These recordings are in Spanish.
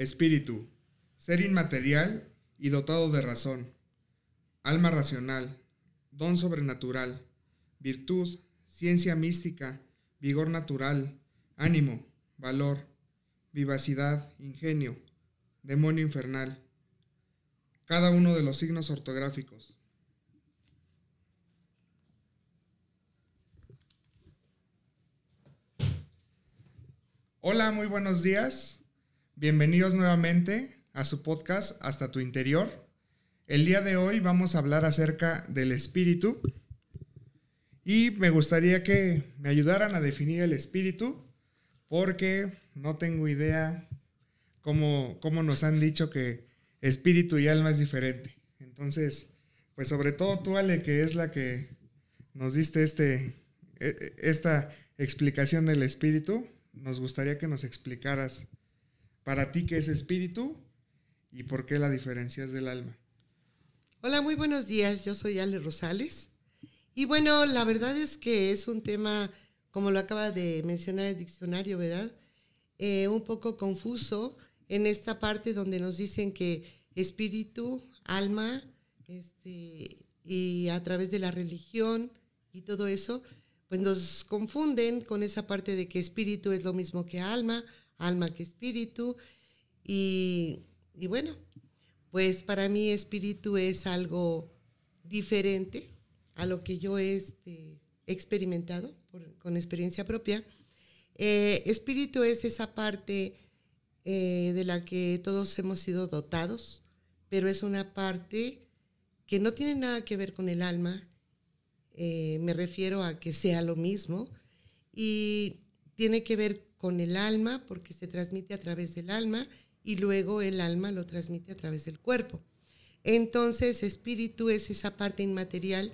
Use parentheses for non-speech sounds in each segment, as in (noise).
Espíritu, ser inmaterial y dotado de razón. Alma racional, don sobrenatural, virtud, ciencia mística, vigor natural, ánimo, valor, vivacidad, ingenio, demonio infernal. Cada uno de los signos ortográficos. Hola, muy buenos días. Bienvenidos nuevamente a su podcast Hasta tu interior. El día de hoy vamos a hablar acerca del espíritu y me gustaría que me ayudaran a definir el espíritu porque no tengo idea cómo, cómo nos han dicho que espíritu y alma es diferente. Entonces, pues sobre todo tú, Ale, que es la que nos diste este, e, e, esta explicación del espíritu, nos gustaría que nos explicaras para ti qué es espíritu y por qué la diferencia es del alma. Hola, muy buenos días. Yo soy Ale Rosales. Y bueno, la verdad es que es un tema, como lo acaba de mencionar el diccionario, ¿verdad? Eh, un poco confuso en esta parte donde nos dicen que espíritu, alma, este, y a través de la religión y todo eso, pues nos confunden con esa parte de que espíritu es lo mismo que alma, alma que espíritu. Y, bueno, pues para mí espíritu es algo diferente a lo que yo he este, experimentado con experiencia propia. Eh, espíritu es esa parte eh, de la que todos hemos sido dotados, pero es una parte que no tiene nada que ver con el alma, eh, me refiero a que sea lo mismo y tiene que ver con el alma porque se transmite a través del alma y luego el alma lo transmite a través del cuerpo. Entonces, espíritu es esa parte inmaterial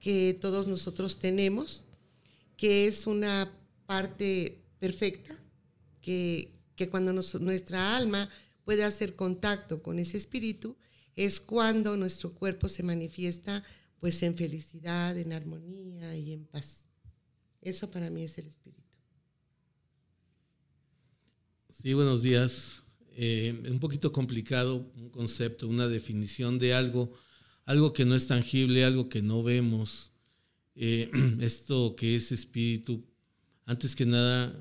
que todos nosotros tenemos, que es una parte perfecta, que, cuando nuestra alma puede hacer contacto con ese espíritu, es cuando nuestro cuerpo se manifiesta pues en felicidad, en armonía y en paz. Eso para mí es el espíritu. Sí, buenos días. Eh, un poquito complicado un concepto, una definición de algo, algo que no es tangible, algo que no vemos. Eh, (clears throat) esto que es espíritu, antes que nada,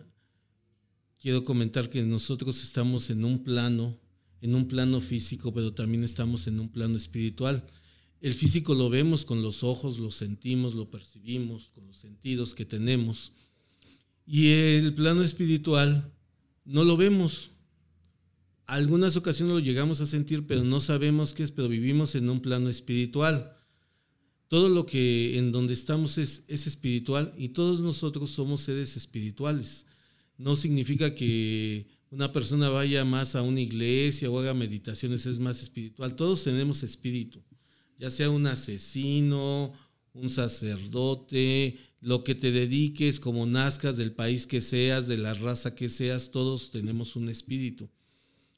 quiero comentar que nosotros estamos en un plano, en un plano físico, pero también estamos en un plano espiritual. El físico lo vemos con los ojos, lo sentimos, lo percibimos, con los sentidos que tenemos. Y el plano espiritual no lo vemos. Algunas ocasiones lo llegamos a sentir, pero no sabemos qué es, pero vivimos en un plano espiritual. Todo lo que en donde estamos es, es espiritual y todos nosotros somos seres espirituales. No significa que una persona vaya más a una iglesia o haga meditaciones, es más espiritual. Todos tenemos espíritu ya sea un asesino, un sacerdote, lo que te dediques, como nazcas del país que seas, de la raza que seas, todos tenemos un espíritu.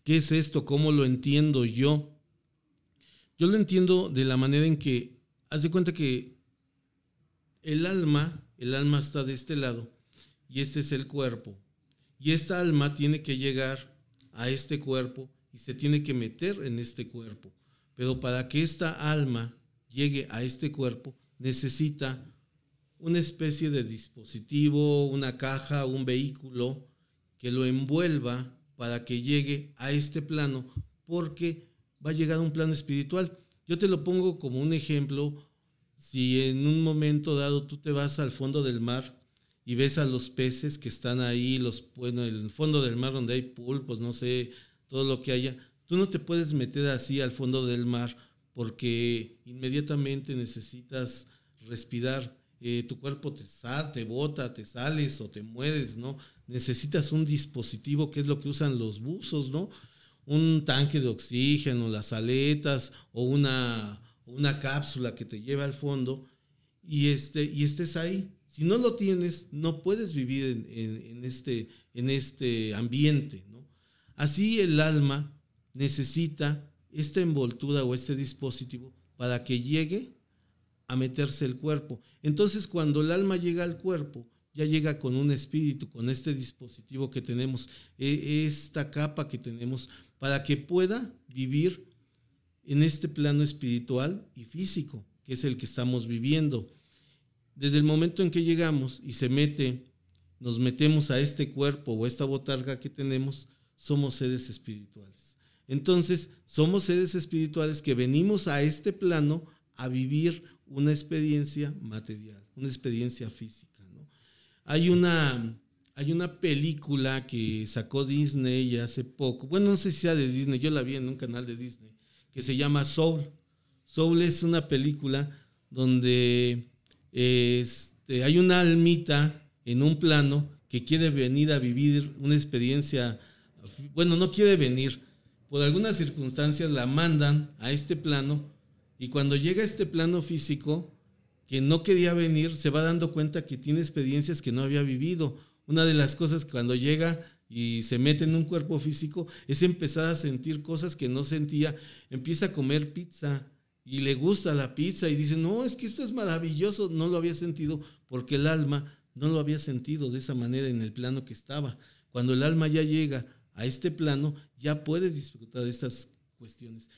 ¿Qué es esto? ¿Cómo lo entiendo yo? Yo lo entiendo de la manera en que, haz de cuenta que el alma, el alma está de este lado y este es el cuerpo. Y esta alma tiene que llegar a este cuerpo y se tiene que meter en este cuerpo. Pero para que esta alma llegue a este cuerpo, necesita una especie de dispositivo, una caja, un vehículo que lo envuelva para que llegue a este plano, porque va a llegar a un plano espiritual. Yo te lo pongo como un ejemplo, si en un momento dado tú te vas al fondo del mar y ves a los peces que están ahí, los, bueno, el fondo del mar donde hay pulpos, no sé, todo lo que haya, Tú no te puedes meter así al fondo del mar porque inmediatamente necesitas respirar. Eh, tu cuerpo te, sal, te bota, te sales o te mueves, ¿no? Necesitas un dispositivo que es lo que usan los buzos, ¿no? Un tanque de oxígeno, las aletas o una, una cápsula que te lleva al fondo y, este, y estés ahí. Si no lo tienes, no puedes vivir en, este, en este ambiente, ¿no? Así el alma necesita esta envoltura o este dispositivo para que llegue a meterse el cuerpo. Entonces, cuando el alma llega al cuerpo, ya llega con un espíritu, con este dispositivo que tenemos, e, esta capa que tenemos, para que pueda vivir en este plano espiritual y físico, que es el que estamos viviendo. Desde el momento en que llegamos y se mete, nos metemos a este cuerpo o esta botarga que tenemos, somos seres espirituales. Entonces, somos seres espirituales que venimos a este plano a vivir una experiencia material, una experiencia física. Hay, una, hay una película que sacó Disney hace poco, bueno, no sé si sea de Disney, yo la vi en un canal de Disney, que se llama Soul. Soul es una película donde este, hay una almita en un plano que quiere venir a vivir una experiencia, bueno, no quiere venir, por algunas circunstancias la mandan a este plano y cuando llega a este plano físico, que no quería venir, se va dando cuenta que tiene experiencias que no había vivido. Una de las cosas cuando llega y se mete en un cuerpo físico es empezar a sentir cosas que no sentía. Empieza a comer pizza y le gusta la pizza y dice, no, es que esto es maravilloso. No lo había sentido porque el alma no lo había sentido de esa manera en el plano que estaba. Cuando el alma ya llega a este plano, ya puede disfrutar de estas cuestiones.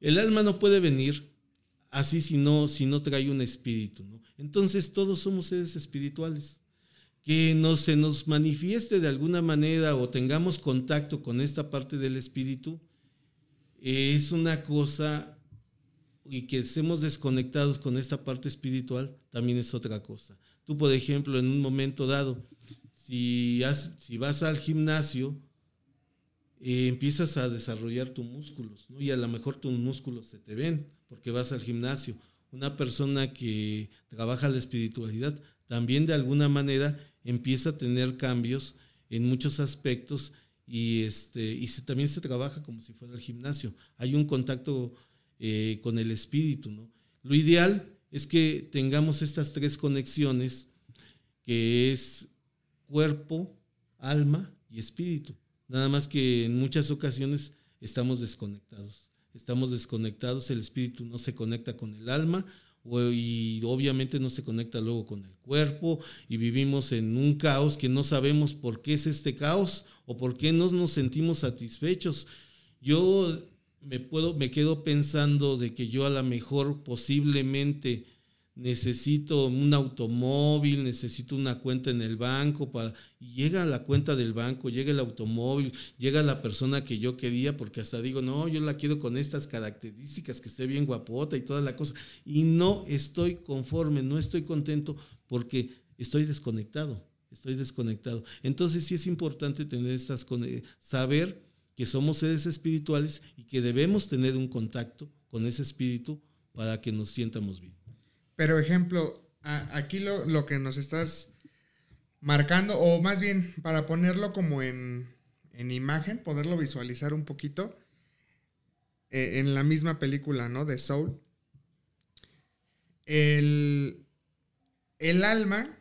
El alma no puede venir así si no, si no trae un espíritu. Entonces todos somos seres espirituales. Que no se nos manifieste de alguna manera o tengamos contacto con esta parte del espíritu es una cosa y que estemos desconectados con esta parte espiritual también es otra cosa. Tú, por ejemplo, en un momento dado, si vas al gimnasio, empiezas a desarrollar tus músculos, y a lo mejor tus músculos se te ven porque vas al gimnasio. Una persona que trabaja la espiritualidad también de alguna manera empieza a tener cambios en muchos aspectos y, este, y también se trabaja como si fuera el gimnasio. Hay un contacto eh, con el espíritu. ¿no? Lo ideal es que tengamos estas tres conexiones, que es cuerpo, alma y espíritu. Nada más que en muchas ocasiones estamos desconectados. Estamos desconectados, el espíritu no se conecta con el alma y obviamente no se conecta luego con el cuerpo y vivimos en un caos que no sabemos por qué es este caos o por qué no nos sentimos satisfechos. Yo me puedo me quedo pensando de que yo a lo mejor posiblemente necesito un automóvil, necesito una cuenta en el banco, para, y llega la cuenta del banco, llega el automóvil, llega la persona que yo quería, porque hasta digo, no, yo la quiero con estas características, que esté bien guapota y toda la cosa, y no estoy conforme, no estoy contento porque estoy desconectado, estoy desconectado. Entonces sí es importante tener estas, saber que somos seres espirituales y que debemos tener un contacto con ese espíritu para que nos sientamos bien. Pero ejemplo, aquí lo, que nos estás marcando, o más bien para ponerlo como en, imagen, poderlo visualizar un poquito, eh, en la misma película, ¿no? De Soul. El, el alma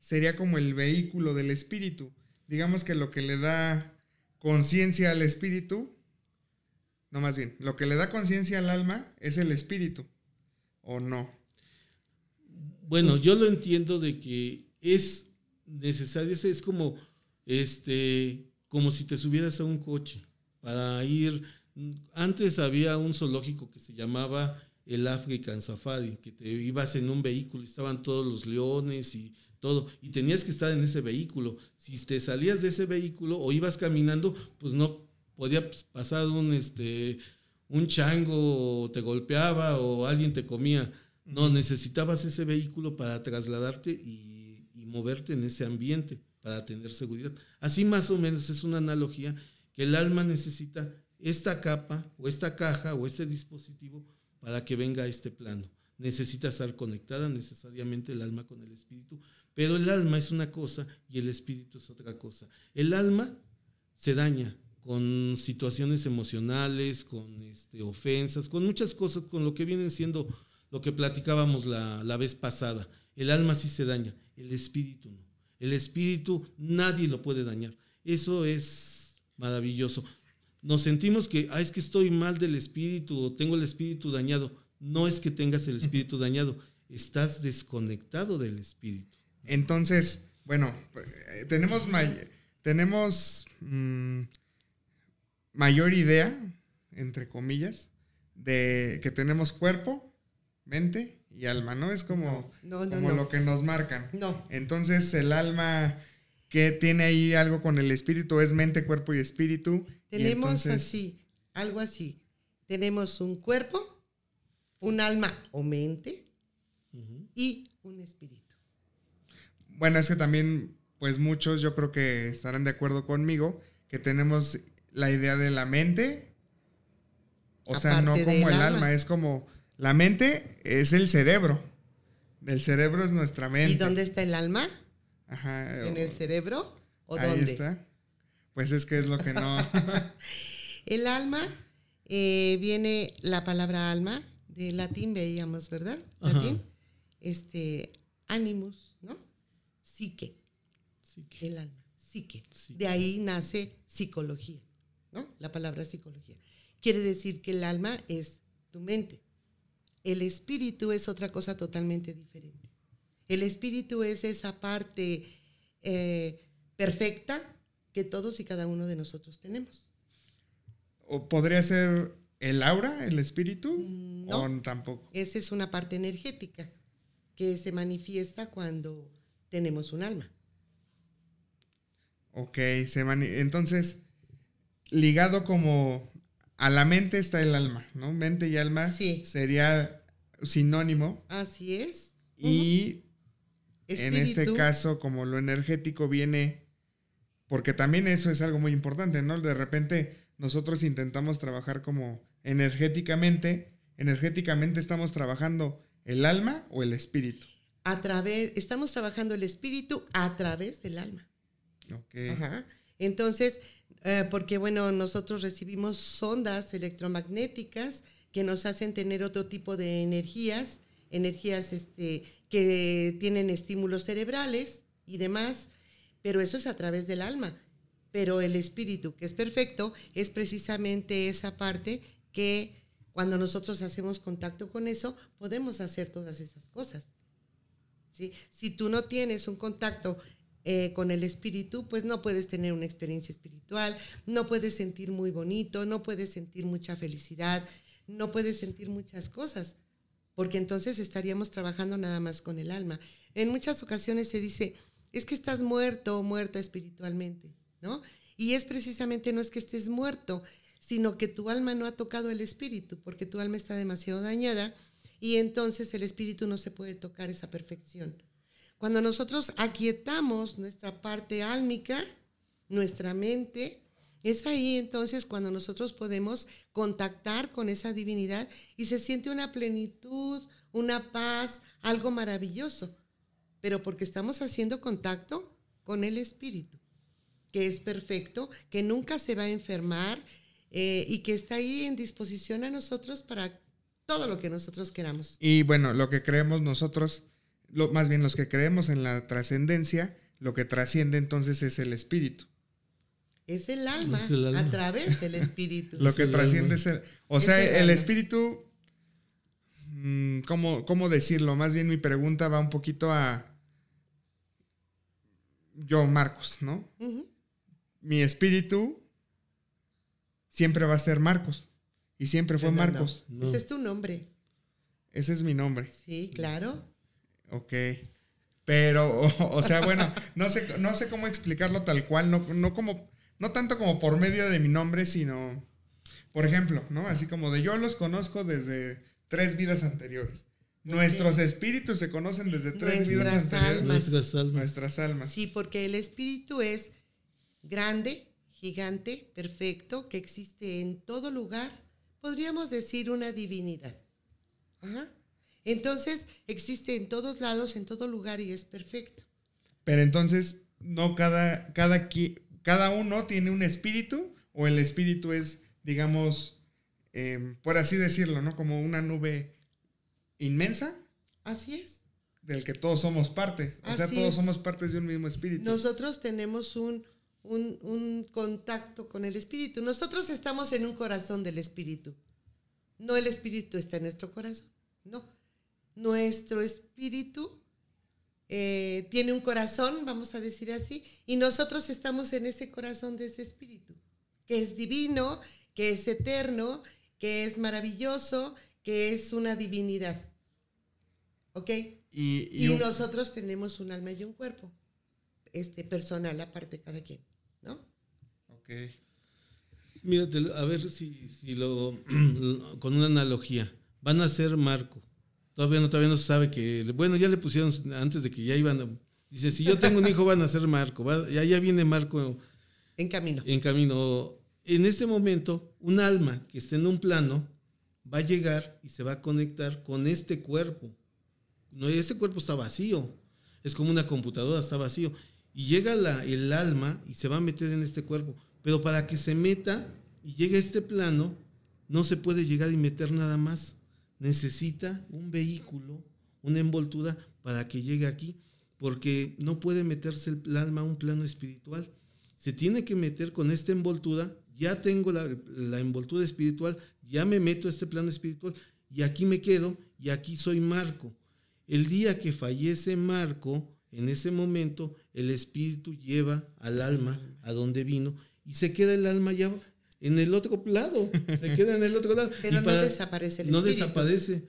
sería como el vehículo del espíritu. Digamos que lo que le da conciencia al espíritu, no más bien, lo que le da conciencia al alma es el espíritu, ¿o no? Bueno, yo lo entiendo de que es necesario, es como, este, como si te subieras a un coche para ir. Antes había un zoológico que se llamaba el African Safari, que te ibas en un vehículo y estaban todos los leones y todo, y tenías que estar en ese vehículo. Si te salías de ese vehículo o ibas caminando, pues no podía pasar un, este, un chango, o te golpeaba o alguien te comía. No, necesitabas ese vehículo para trasladarte y, moverte en ese ambiente, para tener seguridad. Así más o menos es una analogía que el alma necesita esta capa o esta caja o este dispositivo para que venga a este plano. Necesita estar conectada necesariamente el alma con el espíritu, pero el alma es una cosa y el espíritu es otra cosa. El alma se daña con situaciones emocionales, con este, ofensas, con muchas cosas, con lo que vienen siendo lo que platicábamos la, vez pasada. El alma sí se daña, el espíritu no. El espíritu nadie lo puede dañar. Eso es maravilloso. Nos sentimos que, ah, es que estoy mal del espíritu o tengo el espíritu dañado. No es que tengas el espíritu dañado, estás desconectado del espíritu. Entonces, bueno, eh, tenemos, tenemos mm, mayor idea, entre comillas, de que tenemos cuerpo, mente y alma, ¿no? Es como, como lo que nos marcan. No. Entonces, el alma que tiene ahí algo con el espíritu es mente, cuerpo y espíritu. Tenemos así, algo así. Tenemos un cuerpo, un alma o mente y un espíritu. Bueno, es que también, pues muchos yo creo que estarán de acuerdo conmigo, que tenemos la idea de la mente, o sea, no como el alma. es como, la mente es el cerebro, el cerebro es nuestra mente. ¿Y dónde está el alma? Ajá. ¿En el cerebro? ¿O ahí está. Pues es que es lo que no. (laughs) el alma, eh, viene la palabra alma, de latín veíamos, ¿verdad? Latín. Este, animus, ¿no? Psique. El alma, psique. De ahí nace psicología, ¿no? La palabra psicología. Quiere decir que el alma es tu mente. El espíritu es otra cosa totalmente diferente. El espíritu es esa parte eh, perfecta que todos y cada uno de nosotros tenemos. ¿O podría ser el aura, el espíritu? No, ¿O tampoco. Esa es una parte energética que se manifiesta cuando tenemos un alma. Ok, se entonces, ligado como a la mente está el alma, ¿no? Mente y alma sería sinónimo. Así es. Y en este caso, como lo energético viene, porque también eso es algo muy importante, ¿no? De repente nosotros intentamos trabajar como energéticamente, energéticamente estamos trabajando el alma o el espíritu. A través, estamos trabajando el espíritu a través del alma. Ok. Ajá. Entonces, eh, porque bueno, nosotros recibimos sondas electromagnéticas que nos hacen tener otro tipo de energías energías este, que tienen estímulos cerebrales y demás, pero eso es a través del alma. Pero el espíritu, que es perfecto, es precisamente esa parte que cuando nosotros hacemos contacto con eso, podemos hacer todas esas cosas. ¿sí? Si tú no tienes un contacto eh, con el espíritu, pues no puedes tener una experiencia espiritual, no puedes sentir muy bonito, no puedes sentir mucha felicidad, no puedes sentir muchas cosas porque entonces estaríamos trabajando nada más con el alma. En muchas ocasiones se dice, es que estás muerto o muerta espiritualmente, ¿no? Y es precisamente no es que estés muerto, sino que tu alma no ha tocado el espíritu, porque tu alma está demasiado dañada y entonces el espíritu no se puede tocar esa perfección. Cuando nosotros aquietamos nuestra parte álmica, nuestra mente, es ahí entonces cuando nosotros podemos contactar con esa divinidad y se siente una plenitud, una paz, algo maravilloso. Pero porque estamos haciendo contacto con el Espíritu, que es perfecto, que nunca se va a enfermar eh, y que está ahí en disposición a nosotros para todo lo que nosotros queramos. Y bueno, lo que creemos nosotros, lo, más bien los que creemos en la trascendencia, lo que trasciende entonces es el Espíritu. Es el alma, a través del espíritu. Lo que trasciende es el... O sea, el, espíritu... Mm, ¿cómo, decirlo? Más bien mi pregunta va un poquito a... Yo, Marcos, ¿no? Mi espíritu siempre va a ser Marcos. Y siempre fue Marcos. Ese es tu nombre. Ese es mi nombre. Sí, claro. Ok. Pero, (laughs) o, sea, bueno, no sé, no sé cómo explicarlo tal cual, no, no como no tanto como por medio de mi nombre, sino, por ejemplo, ¿no? Así como de yo los conozco desde tres vidas anteriores. Nuestros espíritus se conocen desde tres vidas anteriores. Nuestras almas. Nuestras almas. Sí, porque el espíritu es grande, gigante, perfecto, que existe en todo lugar. Podríamos decir una divinidad. Entonces, existe en todos lados, en todo lugar y es perfecto. Pero entonces, no cada, cada, cada uno tiene un espíritu o el espíritu es, digamos, em, por así decirlo, ¿no? Como una nube inmensa. Así es. Del que todos somos parte. O sea, todos somos partes de un mismo espíritu. Nosotros tenemos un, un contacto con el espíritu. Nosotros estamos en un corazón del espíritu. No el espíritu está en nuestro corazón. No. Nuestro espíritu eh, tiene un corazón, vamos a decir así, y nosotros estamos en ese corazón de ese espíritu, que es divino, que es eterno, que es maravilloso, que es una divinidad. ¿Ok? Y, Y, nosotros tenemos un alma y un cuerpo, este, personal, aparte de cada quien, ¿no? Ok. Mira, te lo- a ver si, si lo (clears throat) con una analogía. Van a ser Marco. Todavía no, todavía no se sabe que. Bueno, ya le pusieron antes de que ya iban. a- dice, si yo tengo un hijo, van a ser Marco. va- ya, ya viene Marco En camino. en camino. En este momento, un alma que esté en un plano va a llegar y se va a conectar con este cuerpo. No, este cuerpo está vacío. Es como una computadora, está vacío. Y llega la- el alma y se va a meter en este cuerpo. Pero para que se meta y llegue a este plano, no se puede llegar y meter nada más. Necesita un vehículo, una envoltura para que llegue aquí. Porque no puede meterse el alma a un plano espiritual se tiene que meter con esta envoltura, ya tengo la, la envoltura espiritual, ya me meto a este plano espiritual y aquí me quedo y aquí soy Marco. El día que fallece Marco, en ese momento el espíritu lleva al alma a donde vino y se queda el alma ya en el otro lado, se (laughs) queda en el otro lado. Pero Y no desaparece el No espíritu. desaparece.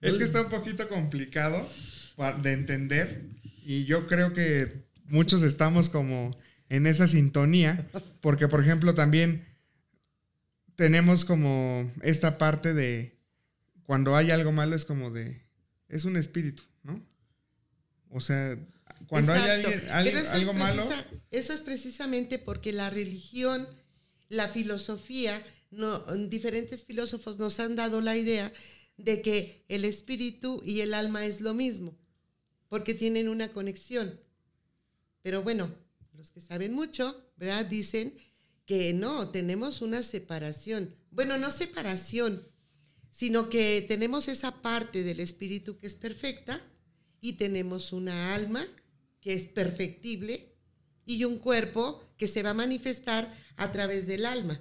Es No- que está un poquito complicado de entender y yo creo que muchos estamos como en esa sintonía (laughs) porque por ejemplo también tenemos como esta parte de cuando hay algo malo es como de es un espíritu, ¿no? O sea, cuando hay alguien, al- Pero eso algo es malo, precisa- eso es precisamente porque la religión, la filosofía, diferentes filósofos nos han dado la idea de que el espíritu y el alma es lo mismo, porque tienen una conexión. Pero bueno, los que saben mucho, ¿verdad? Dicen que no, tenemos una separación. Bueno, no separación, sino que tenemos esa parte del espíritu que es perfecta y tenemos una alma que es perfectible y un cuerpo que se va a manifestar a través del alma.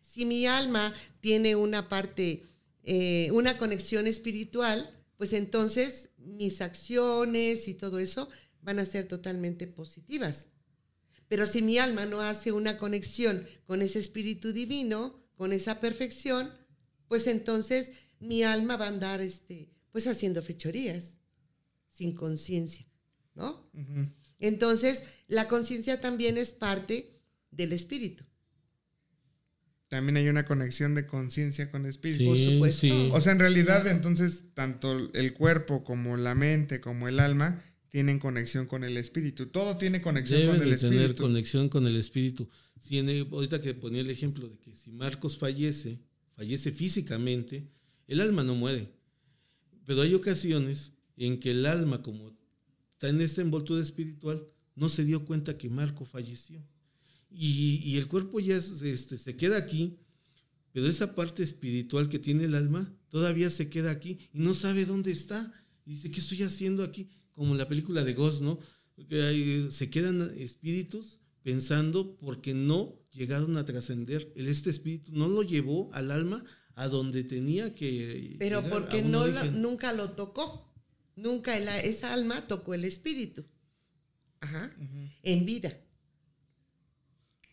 Si mi alma tiene una parte, eh, una conexión espiritual, pues entonces mis acciones y todo eso van a ser totalmente positivas. Pero si mi alma no hace una conexión con ese espíritu divino, con esa perfección, pues entonces mi alma va a andar este, pues haciendo fechorías, sin conciencia, ¿no? Ujú. Entonces, la conciencia también es parte del espíritu. también hay una conexión de conciencia con espíritu. Por supuesto. O sea, en realidad, entonces, tanto el cuerpo como la mente, como el alma, tienen conexión con el espíritu. Todo tiene conexión Deben con el de tener espíritu. conexión con el espíritu. Si en el- ahorita que ponía el ejemplo de que si Marcos fallece, fallece físicamente, el alma no muere. Pero hay ocasiones en que el alma, como está en esta envoltura espiritual, no se dio cuenta que Marco falleció. Y, y el cuerpo ya es- este, se queda aquí, pero esa parte espiritual que tiene el alma todavía se queda aquí y no sabe dónde está. Y dice, ¿qué estoy haciendo aquí? Como en la película de Ghost, ¿no? Que hay- se quedan espíritus pensando porque no llegaron a trascender. El Este espíritu no lo llevó al alma a donde tenía que. Pero porque no lo- nunca lo tocó. Nunca el- esa alma tocó el espíritu. Ajá. En vida.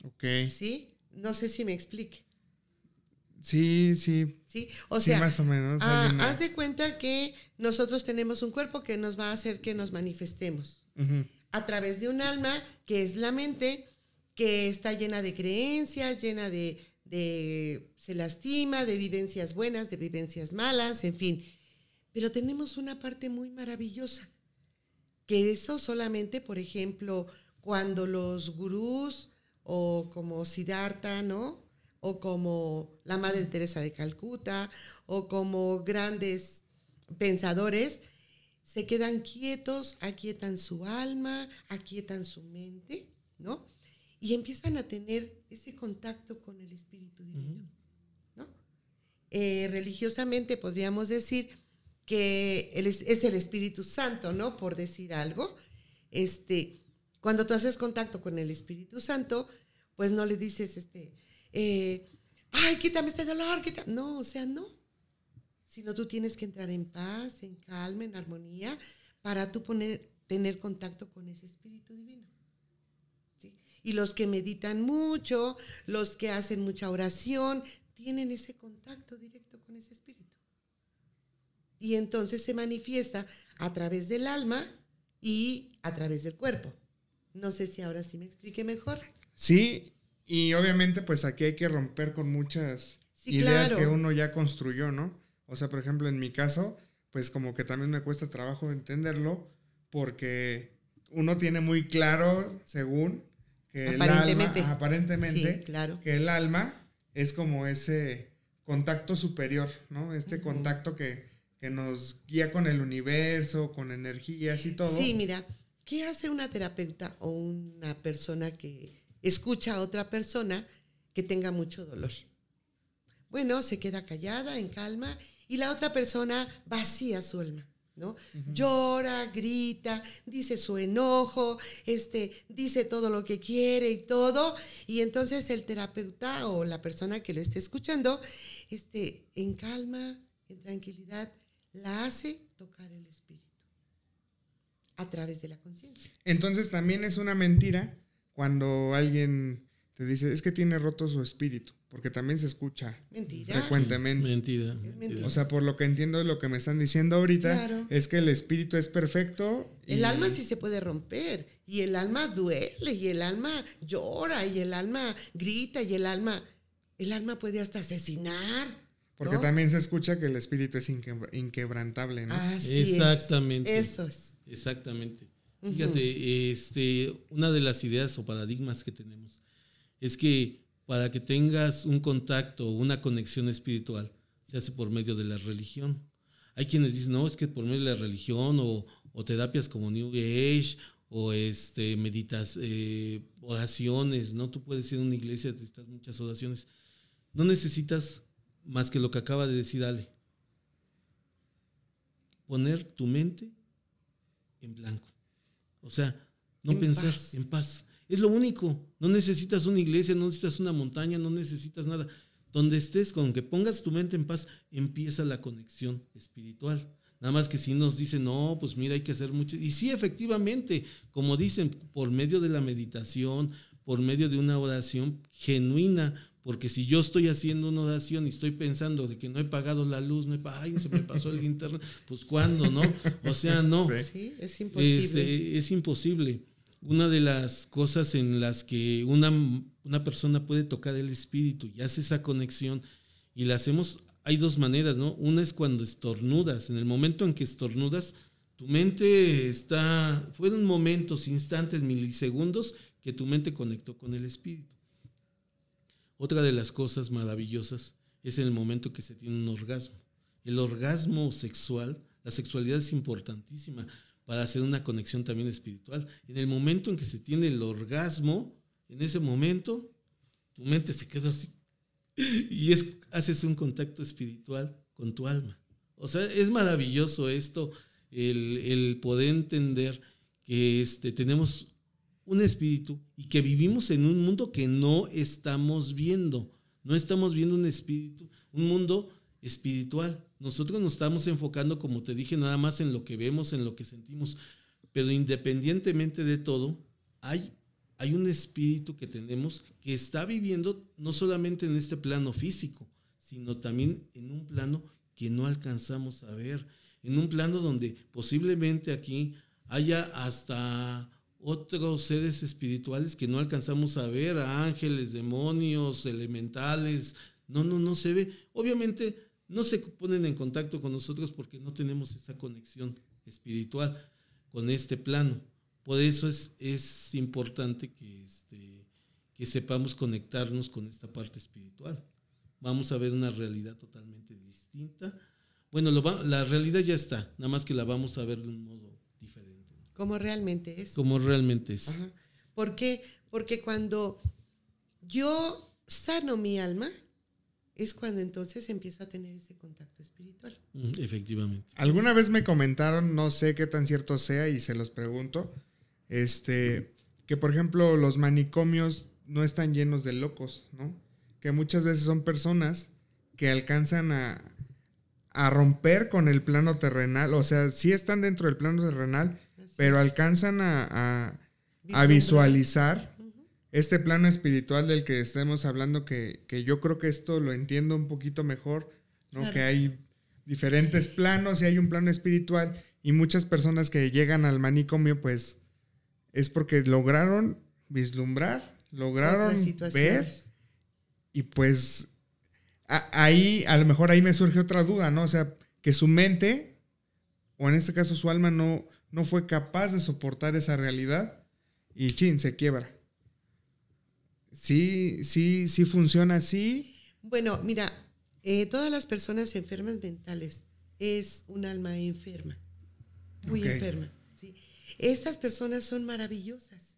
Ok. ¿Sí? No sé si me explique. Sí, sí. ¿Sí? O Sí, sea, más o menos, ah, una- haz de cuenta que nosotros tenemos un cuerpo que nos va a hacer que nos manifestemos. A través de un alma que es la mente, que está llena de creencias, llena de, de- se lastima, de vivencias buenas, de vivencias malas, en fin. Pero tenemos una parte muy maravillosa, que eso solamente, por ejemplo, cuando los gurús o como Siddhartha, ¿no? O como la Madre Teresa de Calcuta, o como grandes pensadores, se quedan quietos, aquietan su alma, aquietan su mente, ¿no? Y empiezan a tener ese contacto con el Espíritu Divino, ¿no? Eh, religiosamente podríamos decir que es, el Espíritu Santo, ¿no? Por decir algo. Este, cuando tú haces contacto con el Espíritu Santo, pues no le dices, este, eh, ay, quítame este dolor, quítame. No, o sea, no sino tú tienes que entrar en paz, en calma, en armonía, para tú tener contacto con ese espíritu divino. Y los que meditan mucho, los que hacen mucha oración, tienen ese contacto directo con ese espíritu. Y entonces se manifiesta a través del alma y a través del cuerpo. No sé si ahora sí me explique mejor. Sí, y obviamente pues aquí hay que romper con muchas Sí, ideas claro. que uno ya construyó, ¿no? O sea, por ejemplo, en mi caso, pues como que también me cuesta trabajo entenderlo porque uno tiene muy claro, según, que el alma, Aparentemente. aparentemente, Sí, claro. que el alma es como ese contacto superior, ¿no? Este contacto que, que nos guía con el universo, con energías y todo. Sí, mira, ¿qué hace una terapeuta o una persona que escucha a otra persona que tenga mucho dolor? Bueno, se queda callada, en calma, y la otra persona vacía su alma, ¿no? Llora, grita, dice su enojo, este, dice todo lo que quiere y todo, y entonces el terapeuta o la persona que lo esté escuchando, este, en calma, en tranquilidad, la hace tocar el espíritu a través de la conciencia. Entonces también es una mentira cuando alguien te dice, es que tiene roto su espíritu, porque también se escucha Mentira. frecuentemente. Mentira. O sea, por lo que entiendo de lo que me están diciendo ahorita, Claro. es que el espíritu es perfecto. y- El alma sí se puede romper y el alma duele y el alma llora y el alma grita y el alma, el alma puede hasta asesinar. Porque ¿no? también se escucha que el espíritu es inquebra- inquebrantable, ¿no? Así es. Exactamente. Eso es. Exactamente. Fíjate, este, una de las ideas o paradigmas que tenemos es que para que tengas un contacto o una conexión espiritual, se hace por medio de la religión. Hay quienes dicen, no, es que por medio de la religión o, o terapias como New Age o este, meditas, eh, oraciones, ¿no? Tú puedes ir a una iglesia, necesitas muchas oraciones. No necesitas más que lo que acaba de decir Ale. Poner tu mente en blanco. O sea, no En pensar paz. en paz. Es lo único. No necesitas una iglesia, no necesitas una montaña, no necesitas nada. Donde estés, con que pongas tu mente en paz, empieza la conexión espiritual. Nada más que si nos dicen, no, pues mira, hay que hacer mucho. Y sí, efectivamente, como dicen, por medio de la meditación, por medio de una oración genuina, porque si yo estoy haciendo una oración y estoy pensando de que no he pagado la luz, no he pagado, ay, se me pasó el internet, pues ¿cuándo, no? O sea, no. Sí. Es imposible. Este, es imposible. Una de las cosas en las que una, una persona puede tocar el espíritu y hace esa conexión y la hacemos, hay dos maneras, ¿no? Una es cuando estornudas. En el momento en que estornudas, tu mente está, fueron momentos, instantes, milisegundos que tu mente conectó con el espíritu. Otra de las cosas maravillosas es en el momento que se tiene un orgasmo. El orgasmo sexual, la sexualidad es importantísima para hacer una conexión también espiritual. En el momento en que se tiene el orgasmo, en ese momento, tu mente se queda así (laughs) y es, haces un contacto espiritual con tu alma. O sea, es maravilloso esto, el, el poder entender que este, tenemos un espíritu y que vivimos en un mundo que no estamos viendo. No estamos viendo un espíritu, un mundo espiritual. Nosotros nos estamos enfocando, como te dije, nada más en lo que vemos, en lo que sentimos. Pero independientemente de todo, hay, hay un espíritu que tenemos que está viviendo no solamente en este plano físico, sino también en un plano que no alcanzamos a ver, en un plano donde posiblemente aquí haya hasta otros seres espirituales que no alcanzamos a ver, ángeles, demonios, elementales, no, no, no se ve. Obviamente no se ponen en contacto con nosotros porque no tenemos esa conexión espiritual con este plano. Por eso es, es importante que, este, que sepamos conectarnos con esta parte espiritual. Vamos a ver una realidad totalmente distinta. Bueno, la realidad ya está, nada más que la vamos a ver de un modo Como realmente es. como realmente es. Ajá. ¿Por qué? Porque cuando yo sano mi alma, es cuando entonces empiezo a tener ese contacto espiritual. Efectivamente. Alguna vez me comentaron, no sé qué tan cierto sea y se los pregunto, este, que por ejemplo los manicomios no están llenos de locos, ¿no? Que muchas veces son personas que alcanzan a, a romper con el plano terrenal, o sea, sí están dentro del plano terrenal, pero alcanzan a, a, visualizar. este plano espiritual del que estemos hablando, que, que, yo creo que esto lo entiendo un poquito mejor, ¿no? Que hay diferentes planos y hay un plano espiritual y muchas personas que llegan al manicomio, pues es porque lograron vislumbrar, lograron ver y pues ahí, a lo mejor ahí me surge otra duda, ¿no? O sea, que su mente, o en este caso su alma, no, no fue capaz de soportar esa realidad y chin, se quiebra. Sí, sí, sí funciona así. Bueno, mira, eh, todas las personas enfermas mentales es un alma enferma, muy enferma. Estas personas son maravillosas,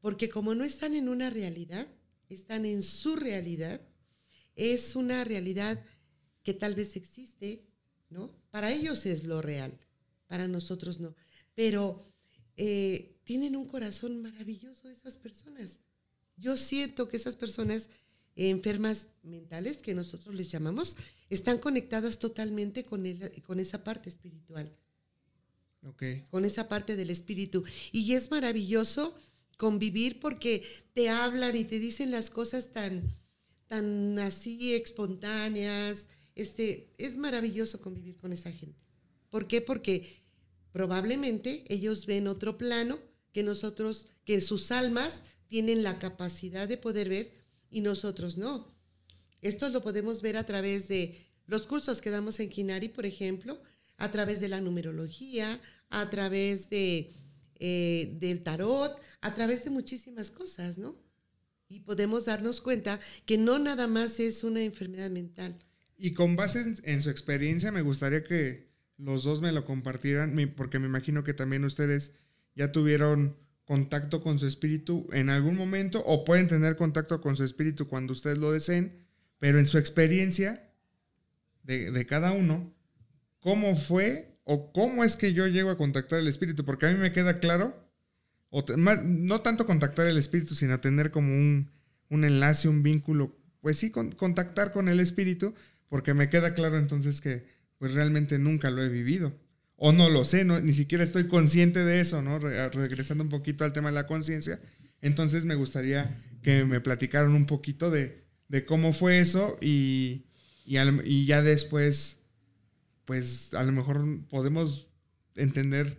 porque como no están en una realidad, están en su realidad, es una realidad que tal vez existe, ¿no? Para ellos es lo real, para nosotros no. Pero eh, tienen un corazón maravilloso esas personas. Yo siento que esas personas enfermas mentales, que nosotros les llamamos, están conectadas totalmente con, con esa parte espiritual. Okay. Con esa parte del espíritu. Y es maravilloso convivir porque te hablan y te dicen las cosas tan, tan así espontáneas. Este, es maravilloso convivir con esa gente. ¿Por qué? Porque probablemente ellos ven otro plano que nosotros, que sus almas tienen la capacidad de poder ver y nosotros no. Esto lo podemos ver a través de los cursos que damos en Kinari, por ejemplo, a través de la numerología, a través de, eh, del tarot, a través de muchísimas cosas, ¿no? y podemos darnos cuenta que no nada más es una enfermedad mental. Y con base en, su experiencia, me gustaría que los dos me lo compartieran, porque me imagino que también ustedes ya tuvieron contacto con su espíritu en algún momento o pueden tener contacto con su espíritu cuando ustedes lo deseen, pero en su experiencia de, de cada uno, ¿cómo fue o cómo es que yo llego a contactar el espíritu? Porque a mí me queda claro o no tanto contactar el espíritu, sino tener como un, enlace, un vínculo, pues sí, contactar con el espíritu, porque me queda claro entonces que pues realmente nunca lo he vivido. O no lo sé, no, ni siquiera estoy consciente de eso, ¿no? regresando un poquito al tema de la conciencia. Entonces me gustaría que me platicaran un poquito de, cómo fue eso y, y ya después, pues a lo mejor podemos entender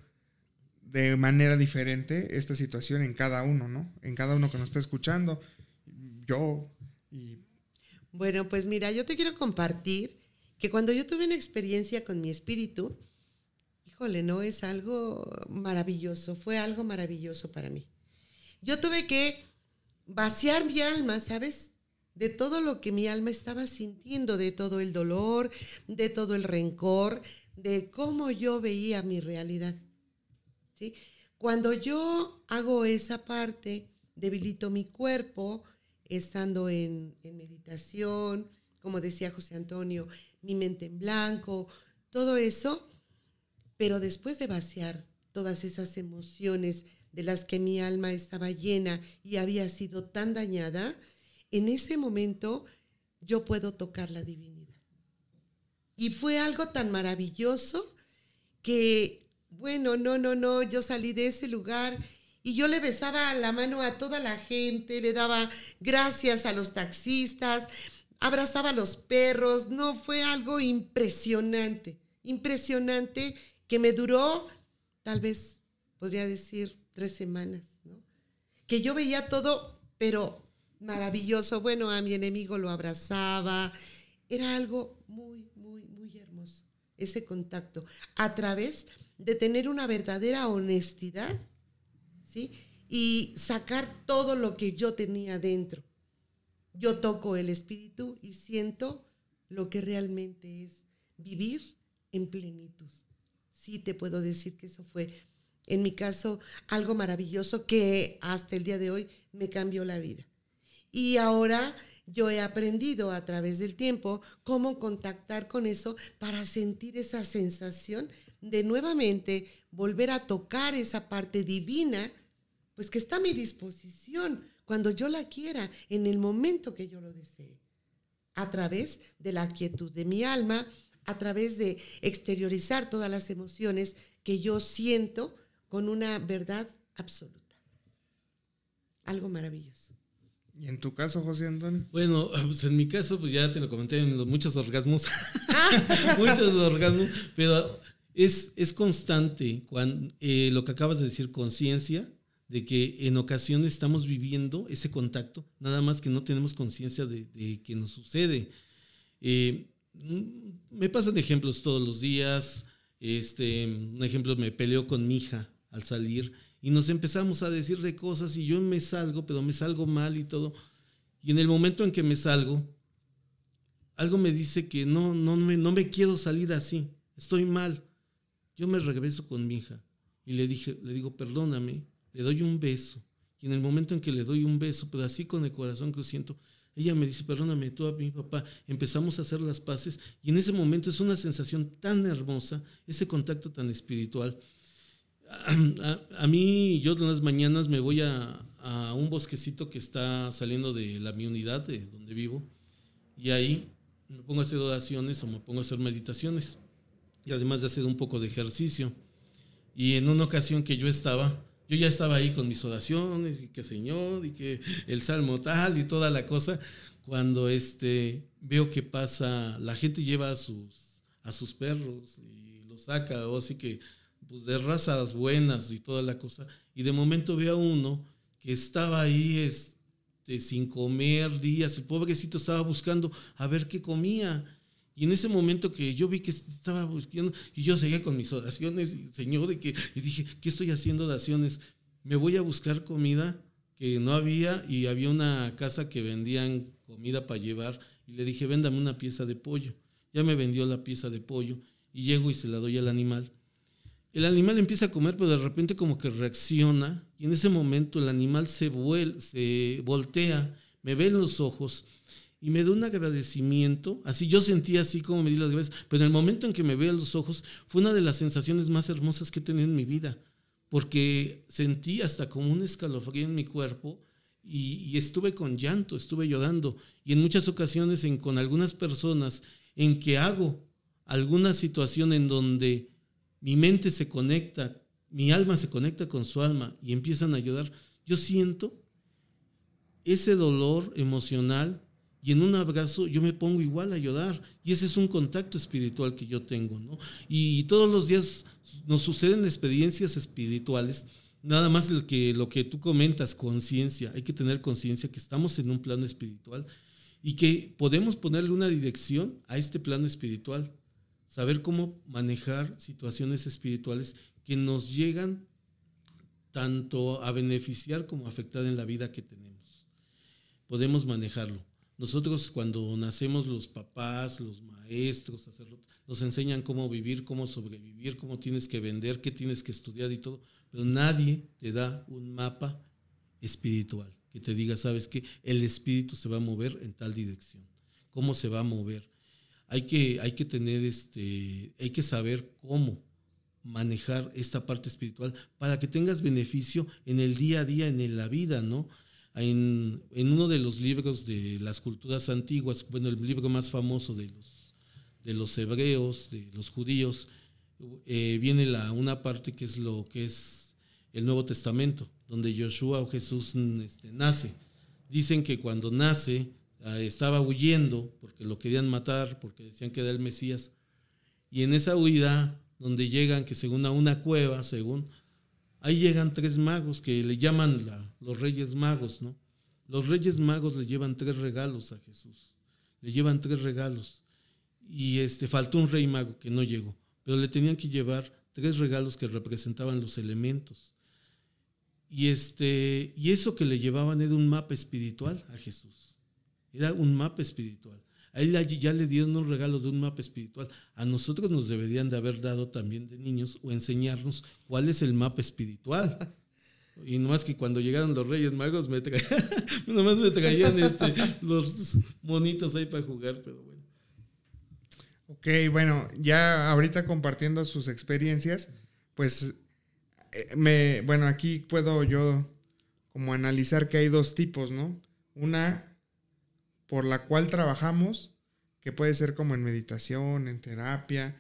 de manera diferente esta situación en cada uno, ¿no? En cada uno que nos está escuchando, yo y... Bueno, pues mira, yo te quiero compartir que cuando yo tuve una experiencia con mi espíritu, híjole, no es algo maravilloso, fue algo maravilloso para mí. Yo tuve que vaciar mi alma, ¿sabes? De todo lo que mi alma estaba sintiendo, de todo el dolor, de todo el rencor, de cómo yo veía mi realidad. Cuando yo hago esa parte, debilito mi cuerpo, estando en, en meditación, como decía José Antonio, mi mente en blanco, todo eso, pero después de vaciar todas esas emociones de las que mi alma estaba llena y había sido tan dañada, en ese momento yo puedo tocar la divinidad. Y fue algo tan maravilloso que bueno, no, no, no, yo salí de ese lugar y yo le besaba la mano a toda la gente, le daba gracias a los taxistas, abrazaba a los perros, no, fue algo impresionante, impresionante que me duró, tal vez podría decir, tres semanas, ¿no? Que yo veía todo, pero maravilloso, bueno, a mi enemigo lo abrazaba, era algo muy, muy, muy hermoso, ese contacto, a través de tener una verdadera honestidad, ¿sí? Y sacar todo lo que yo tenía dentro. Yo toco el espíritu y siento lo que realmente es vivir en plenitud. Sí te puedo decir que eso fue, en mi caso, algo maravilloso que hasta el día de hoy me cambió la vida. Y ahora yo he aprendido a través del tiempo cómo contactar con eso para sentir esa sensación de nuevamente volver a tocar esa parte divina, pues que está a mi disposición cuando yo la quiera, en el momento que yo lo desee, a través de la quietud de mi alma, a través de exteriorizar todas las emociones que yo siento con una verdad absoluta. Algo maravilloso. ¿Y en tu caso, José Antonio? Bueno, pues en mi caso, pues ya te lo comenté en los muchos orgasmos. (laughs) (laughs) muchos orgasmos, pero es, es constante cuando, eh, lo que acabas de decir, conciencia, de que en ocasiones estamos viviendo ese contacto, nada más que no tenemos conciencia de, que nos sucede. Eh, me pasan ejemplos todos los días. Este, un ejemplo, me peleo con mi hija al salir y nos empezamos a decir de cosas y yo me salgo, pero me salgo mal y todo. Y en el momento en que me salgo, algo me dice que no, no, me, no me quiero salir así, estoy mal. Yo me regreso con mi hija y le, dije, le digo, perdóname, le doy un beso. Y en el momento en que le doy un beso, pero así con el corazón que siento, ella me dice, perdóname, tú a mi papá, empezamos a hacer las paces y en ese momento es una sensación tan hermosa, ese contacto tan espiritual a, mí, yo en las mañanas me voy a, un bosquecito que está saliendo de la mi unidad, de donde vivo, y ahí me pongo a hacer oraciones o me pongo a hacer meditaciones, y además de hacer un poco de ejercicio. Y en una ocasión que yo estaba, yo ya estaba ahí con mis oraciones, y que Señor, y que el salmo tal, y toda la cosa, cuando este, veo que pasa, la gente lleva a sus, a sus perros y los saca, o así que pues de razas buenas y toda la cosa. Y de momento veo a uno que estaba ahí este, sin comer días, el pobrecito estaba buscando a ver qué comía. Y en ese momento que yo vi que estaba buscando, y yo seguía con mis oraciones, Señor, y, que, y dije, ¿qué estoy haciendo oraciones? Me voy a buscar comida que no había y había una casa que vendían comida para llevar y le dije, véndame una pieza de pollo. Ya me vendió la pieza de pollo y llego y se la doy al animal el animal empieza a comer, pero de repente como que reacciona y en ese momento el animal se, se voltea, me ve en los ojos y me da un agradecimiento. Así yo sentía así como me di las gracias, pero en el momento en que me ve en los ojos fue una de las sensaciones más hermosas que he tenido en mi vida, porque sentí hasta como un escalofrío en mi cuerpo y, estuve con llanto, estuve llorando y en muchas ocasiones en, con algunas personas en que hago alguna situación en donde mi mente se conecta, mi alma se conecta con su alma y empiezan a ayudar, yo siento ese dolor emocional y en un abrazo yo me pongo igual a ayudar. Y ese es un contacto espiritual que yo tengo, ¿no? Y todos los días nos suceden experiencias espirituales. Nada más lo que, lo que tú comentas, conciencia. Hay que tener conciencia que estamos en un plano espiritual y que podemos ponerle una dirección a este plano espiritual saber cómo manejar situaciones espirituales que nos llegan tanto a beneficiar como a afectar en la vida que tenemos. Podemos manejarlo. Nosotros cuando nacemos los papás, los maestros, nos enseñan cómo vivir, cómo sobrevivir, cómo tienes que vender, qué tienes que estudiar y todo, pero nadie te da un mapa espiritual que te diga, sabes que el espíritu se va a mover en tal dirección, cómo se va a mover, hay que, hay que tener este, hay que saber cómo manejar esta parte espiritual para que tengas beneficio en el día a día, en la vida, ¿no? En, uno de los libros de las culturas antiguas, bueno, el libro más famoso de los, de los hebreos, de los judíos, eh, viene la, una parte que es lo que es el Nuevo Testamento, donde Joshua o Jesús este, nace. Dicen que cuando nace, Ah, estaba huyendo porque lo querían matar, porque decían que era el Mesías. Y en esa huida, donde llegan, que según a una cueva, según, ahí llegan tres magos que le llaman los reyes magos, ¿no? Los reyes magos le llevan tres regalos a Jesús. Le llevan tres regalos. Y este, faltó un rey mago que no llegó, pero le tenían que llevar tres regalos que representaban los elementos. Y, este, y eso que le llevaban era un mapa espiritual a Jesús. Era un mapa espiritual. A él ya le dieron un regalo de un mapa espiritual. A nosotros nos deberían de haber dado también de niños o enseñarnos cuál es el mapa espiritual. (laughs) Y nomás que cuando llegaron los Reyes Magos, me traían, (laughs) nomás me traían este, (laughs) los monitos ahí para jugar, pero bueno. Ok, bueno, ya ahorita compartiendo sus experiencias, pues, eh, me, bueno, aquí puedo yo como analizar que hay dos tipos, ¿no? Una por la cual trabajamos, que puede ser como en meditación, en terapia,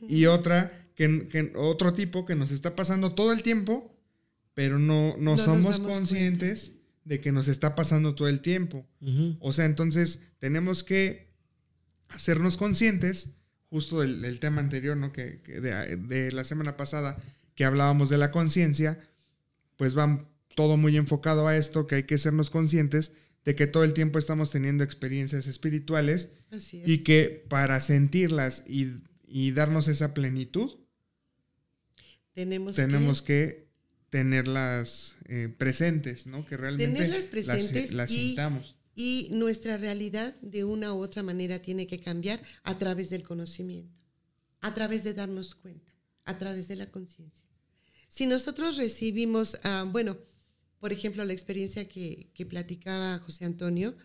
y otra, que, otro tipo que nos está pasando todo el tiempo, pero no, no, somos conscientes de que nos está pasando todo el tiempo. O sea, entonces tenemos que hacernos conscientes, justo del, tema anterior, ¿no? Que, de, de, la semana pasada, que hablábamos de la conciencia, pues va todo muy enfocado a esto, que hay que sernos conscientes de que todo el tiempo estamos teniendo experiencias espirituales y que para sentirlas y, darnos esa plenitud, tenemos, tenemos que, tenerlas eh, presentes, ¿no? Que realmente tenerlas presentes las, y, sintamos. Y nuestra realidad de una u otra manera tiene que cambiar a través del conocimiento, a través de darnos cuenta, a través de la conciencia. Si nosotros recibimos, ah, bueno, por ejemplo, la experiencia que, platicaba José Antonio,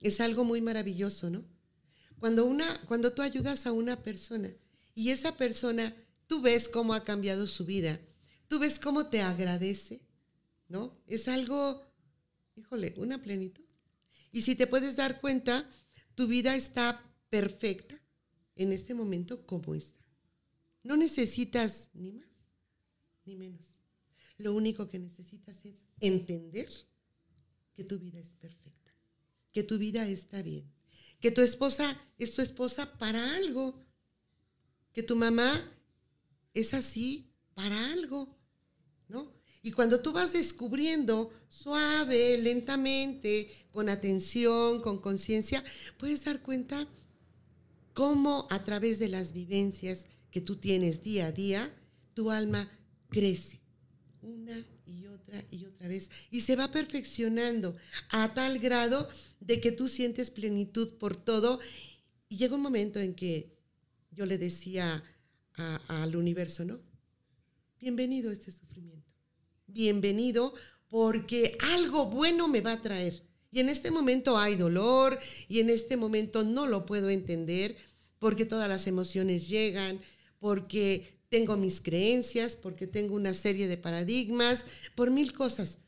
es algo muy maravilloso, ¿no? Cuando, una, cuando tú ayudas a una persona y esa persona, tú ves cómo ha cambiado su vida, tú ves cómo te agradece, ¿no? Es algo, híjole, una plenitud. Y si te puedes dar cuenta, tu vida está perfecta en este momento como está. No necesitas ni más ni menos. Lo único que necesitas es entender que tu vida es perfecta, que tu vida está bien, que tu esposa es tu esposa para algo, que tu mamá es así para algo, ¿no? Y cuando tú vas descubriendo suave, lentamente, con atención, con conciencia, puedes dar cuenta cómo a través de las vivencias que tú tienes día a día, tu alma crece una y otra y otra vez. Y se va perfeccionando a tal grado de que tú sientes plenitud por todo. Y llega un momento en que yo le decía al universo, ¿no? Bienvenido a este sufrimiento. Bienvenido porque algo bueno me va a traer. Y en este momento hay dolor y en este momento no lo puedo entender porque todas las emociones llegan, porque tengo mis creencias, porque tengo una serie de paradigmas, por mil cosas.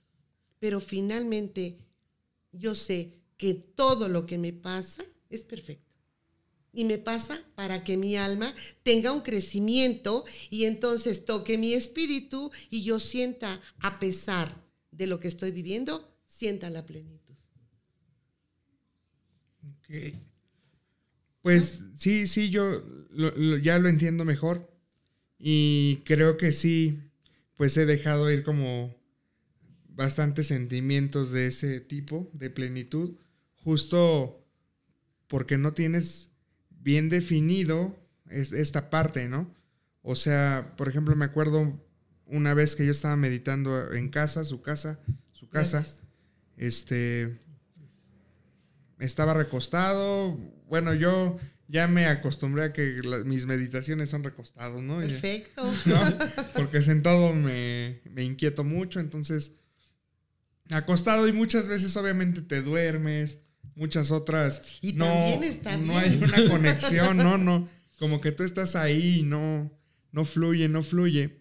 Pero finalmente yo sé que todo lo que me pasa es perfecto. Y me pasa para que mi alma tenga un crecimiento y entonces toque mi espíritu y yo sienta, a pesar de lo que estoy viviendo, sienta la plenitud. Ok. Pues sí, sí, yo ya lo entiendo mejor. Y creo que sí, pues he dejado ir como bastantes sentimientos de ese tipo, de plenitud, justo porque no tienes bien definido esta parte, ¿no? O sea, por ejemplo, me acuerdo una vez que yo estaba meditando en casa, su casa, su casa, este, estaba recostado, bueno, yo ya me acostumbré a que mis meditaciones son recostados, ¿no? Perfecto. (laughs) Porque sentado me, inquieto mucho, entonces acostado y muchas veces obviamente te duermes, muchas otras y no, está no hay una conexión, no, no, como que tú estás ahí y no, no fluye, no fluye.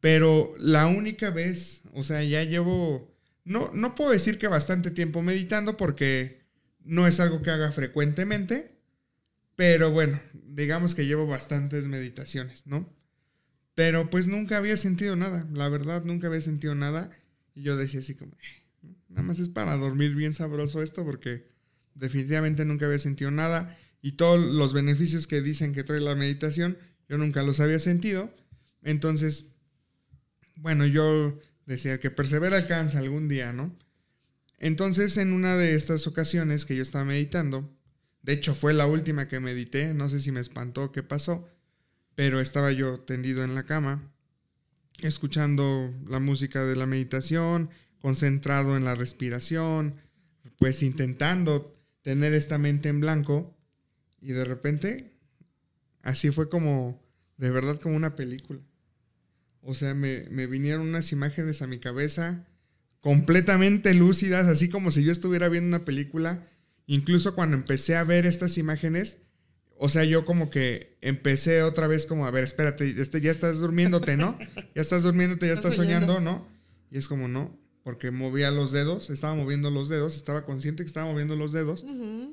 Pero la única vez, o sea, ya llevo, no, no puedo decir que bastante tiempo meditando porque no es algo que haga frecuentemente, pero bueno, digamos que llevo bastantes meditaciones, ¿no? Pero pues nunca había sentido nada, la verdad, nunca había sentido nada. Y yo decía así como, nada más es para dormir bien sabroso esto porque definitivamente nunca había sentido nada. Y todos los beneficios que dicen que trae la meditación, yo nunca los había sentido. Entonces, bueno, yo decía que persevera alcanza algún día, ¿no? Entonces, en una de estas ocasiones que yo estaba meditando, de hecho, fue la última que medité, no sé si me espantó qué pasó, pero estaba yo tendido en la cama, escuchando la música de la meditación, concentrado en la respiración, pues intentando tener esta mente en blanco y de repente así fue como, de verdad como una película. O sea, me, me, vinieron unas imágenes a mi cabeza completamente lúcidas, así como si yo estuviera viendo una película incluso cuando empecé a ver estas imágenes, o sea, yo como que empecé otra vez como, a ver, espérate, este, ya estás durmiéndote, ¿no? (laughs) Ya estás durmiéndote, ya estás soñando, ¿no? Y es como, no, porque movía los dedos, estaba moviendo los dedos, estaba consciente que estaba moviendo los dedos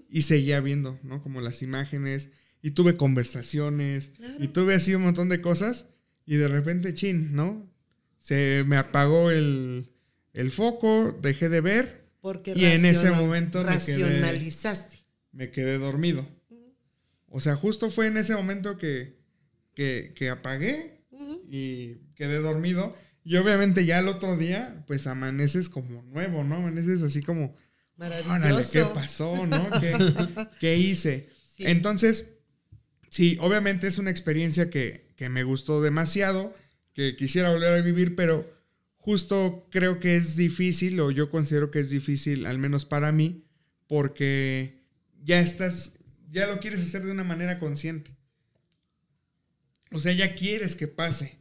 y seguía viendo, ¿no? Como las imágenes y tuve conversaciones y tuve así un montón de cosas y de repente, chin, ¿no? Se me apagó el, el foco, dejé de ver Porque y en ese momento me quedé, racionalizaste. me quedé dormido. O sea, justo fue en ese momento que, que, que apagué y quedé dormido. Y obviamente ya el otro día, pues amaneces como nuevo, ¿no? Amaneces así como, órale. ¿qué pasó, no? ¿Qué, (laughs) qué hice? Sí. Entonces, sí, obviamente es una experiencia que, que me gustó demasiado, que quisiera volver a vivir, pero justo creo que es difícil, o yo considero que es difícil, al menos para mí, porque ya estás, ya lo quieres hacer de una manera consciente. O sea, ya quieres que pase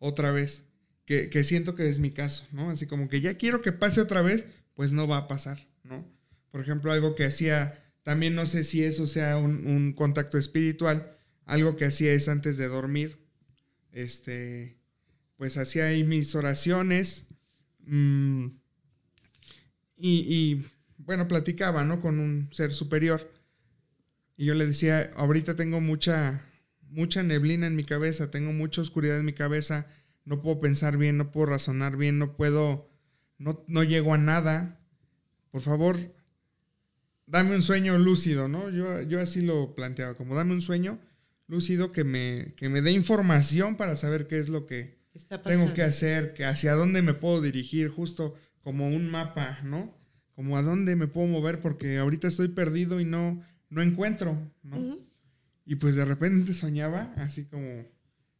otra vez, que, que siento que es mi caso, ¿no? Así como que ya quiero que pase otra vez, pues no va a pasar, ¿no? Por ejemplo, algo que hacía, también no sé si eso sea un, un contacto espiritual, algo que hacía es antes de dormir, este, pues hacía ahí mis oraciones mm, y, y, bueno, platicaba, ¿no? Con un ser superior. Y yo le decía, ahorita tengo mucha, mucha neblina en mi cabeza, tengo mucha oscuridad en mi cabeza, no puedo pensar bien, no puedo razonar bien, no puedo, no, no llego a nada. Por favor, dame un sueño lúcido, ¿no? Yo, yo así lo planteaba, como dame un sueño lúcido que me, que me dé información para saber qué es lo que Está pasando. tengo que hacer, que hacia dónde me puedo dirigir, justo como un mapa, ¿no? Como a dónde me puedo mover, porque ahorita estoy perdido y no, no encuentro, ¿no? Y pues de repente (laughs) soñaba así como,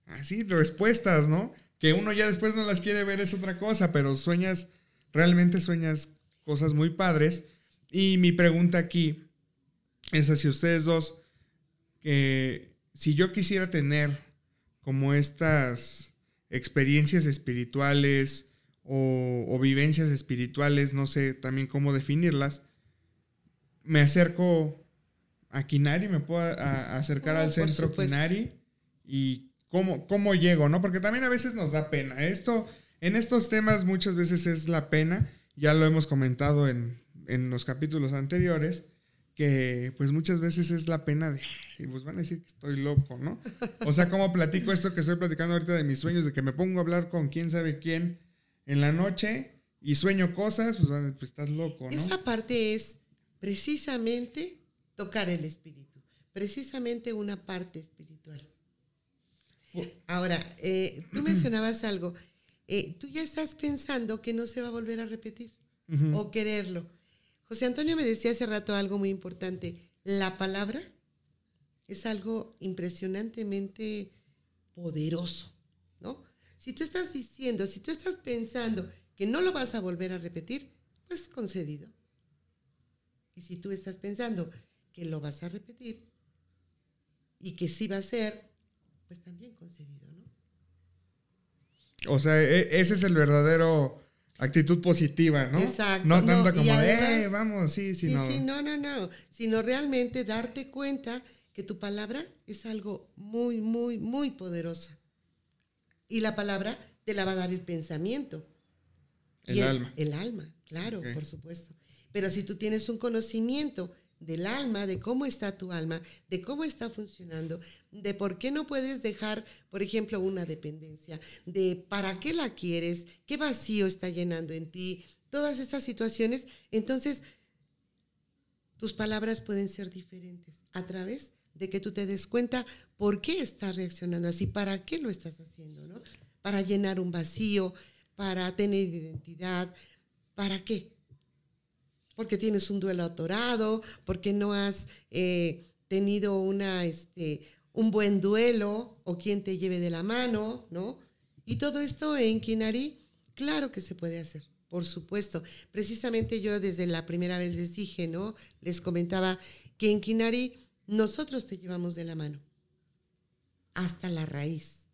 así, respuestas, ¿no? Que uno ya después no las quiere ver, es otra cosa, pero sueñas, realmente sueñas cosas muy padres. Y mi pregunta aquí es hacia ustedes dos, que si yo quisiera tener como estas experiencias espirituales o, o vivencias espirituales, no sé también cómo definirlas, me acerco a Kinari, me puedo a- a acercar Oh, al centro. Kinari y cómo, cómo llego, ¿no? Porque también a veces nos da pena. Esto, en estos temas muchas veces es la pena, ya lo hemos comentado en, en los capítulos anteriores, que pues muchas veces es la pena de, y pues van a decir que estoy loco, ¿no? O sea, como platico esto que estoy platicando ahorita de mis sueños, de que me pongo a hablar con quién sabe quién en la noche y sueño cosas, pues, pues estás loco, ¿no? Esa parte es precisamente tocar el espíritu, precisamente una parte espiritual. Ahora, eh, tú mencionabas algo, eh, tú ya estás pensando que no se va a volver a repetir o quererlo. José Antonio me decía hace rato algo muy importante, la palabra es algo impresionantemente poderoso, ¿no? Si tú estás diciendo, si tú estás pensando que no lo vas a volver a repetir, pues concedido. Y si tú estás pensando que lo vas a repetir y que sí va a ser, pues también concedido, ¿no? O sea, e- ese es el verdadero actitud positiva, ¿no? Exacto, No no, tanto como, además- eh, vamos, sí, Sí, sino... sí, no, no, no, sino realmente darte cuenta que tu palabra es algo muy, muy, muy poderosa. Y la palabra te la va a dar el pensamiento. El Y alma. El alma, claro, por supuesto. Pero si tú tienes un conocimiento del alma, de cómo está tu alma, de cómo está funcionando, de por qué no puedes dejar, por ejemplo, una dependencia, de para qué la quieres, qué vacío está llenando en ti, todas estas situaciones, entonces tus palabras pueden ser diferentes a través de que tú te des cuenta por qué estás reaccionando así, para qué lo estás haciendo, ¿no? Para llenar un vacío, para tener identidad, ¿para qué? Porque tienes un duelo atorado, porque no has eh, tenido una, este, un buen duelo o quien te lleve de la mano, ¿no? Y todo esto en Kinari, claro que se puede hacer, por supuesto. Precisamente yo desde la primera vez les dije, ¿no? Les comentaba que en Kinari nosotros te llevamos de la mano hasta la raíz.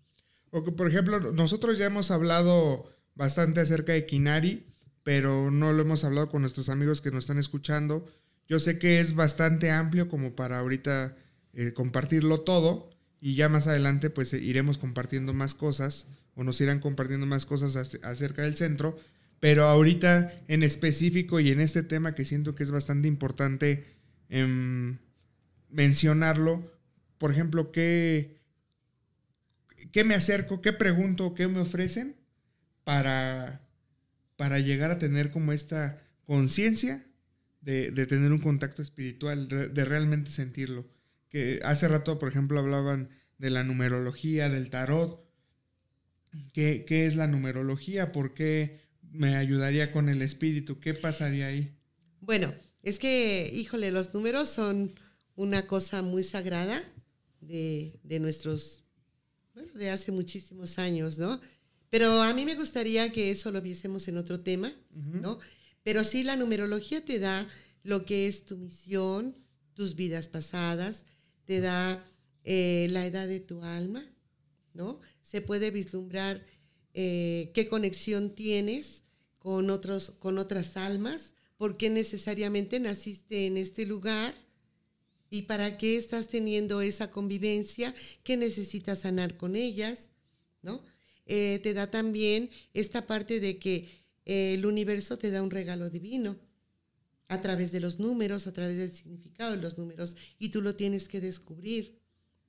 O que, por ejemplo, nosotros ya hemos hablado bastante acerca de Kinari, pero no lo hemos hablado con nuestros amigos que nos están escuchando. Yo sé que es bastante amplio como para ahorita eh, compartirlo todo y ya más adelante pues iremos compartiendo más cosas o nos irán compartiendo más cosas ac- acerca del centro, pero ahorita en específico y en este tema que siento que es bastante importante em, mencionarlo, por ejemplo, qué, qué me acerco, qué pregunto, qué me ofrecen para, para llegar a tener como esta conciencia de, tener un contacto espiritual, de realmente sentirlo. Que hace rato, por ejemplo, hablaban de la numerología, del tarot. ¿Qué, qué es la numerología? ¿Por qué me ayudaría con el espíritu? ¿Qué pasaría ahí? Bueno, es que, híjole, los números son una cosa muy sagrada de, nuestros, bueno, de hace muchísimos años, ¿no? Pero a mí me gustaría que eso lo viésemos en otro tema, ¿no? Pero sí, la numerología te da lo que es tu misión, tus vidas pasadas, te da eh, la edad de tu alma, ¿no? Se puede vislumbrar eh, qué conexión tienes con, otros, con otras almas, por qué necesariamente naciste en este lugar y para qué estás teniendo esa convivencia, qué necesitas sanar con ellas, ¿no? Eh, te da también esta parte de que eh, el universo te da un regalo divino a través de los números, a través del significado de los números, y tú lo tienes que descubrir.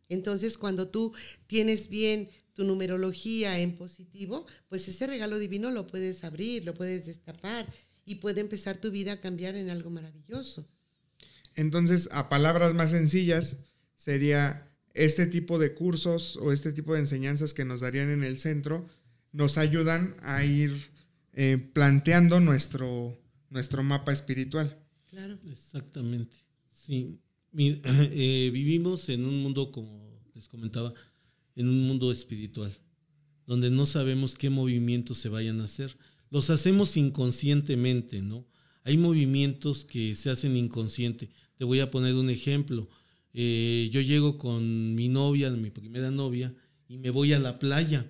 Entonces, cuando tú tienes bien tu numerología en positivo, pues ese regalo divino lo puedes abrir, lo puedes destapar y puede empezar tu vida a cambiar en algo maravilloso. Entonces, a palabras más sencillas, sería este tipo de cursos o este tipo de enseñanzas que nos darían en el centro, nos ayudan a ir eh, planteando nuestro, nuestro mapa espiritual. Claro. Exactamente. Sí. (clears throat) Eh, vivimos en un mundo, como les comentaba, en un mundo espiritual, donde no sabemos qué movimientos se vayan a hacer. Los hacemos inconscientemente, ¿no? Hay movimientos que se hacen inconsciente. Te voy a poner un ejemplo. Eh, yo llego con mi novia, mi primera novia, y me voy a la playa.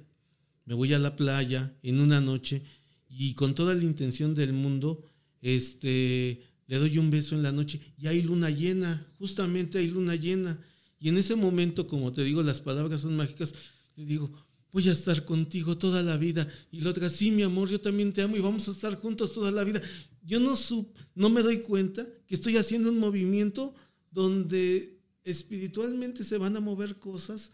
Me voy a la playa en una noche y con toda la intención del mundo, este, le doy un beso en la noche y hay luna llena, justamente hay luna llena. Y en ese momento, como te digo, las palabras son mágicas, le digo, voy a estar contigo toda la vida. Y la otra, sí, mi amor, yo también te amo y vamos a estar juntos toda la vida. Yo no, no me doy cuenta que estoy haciendo un movimiento donde espiritualmente se van a mover cosas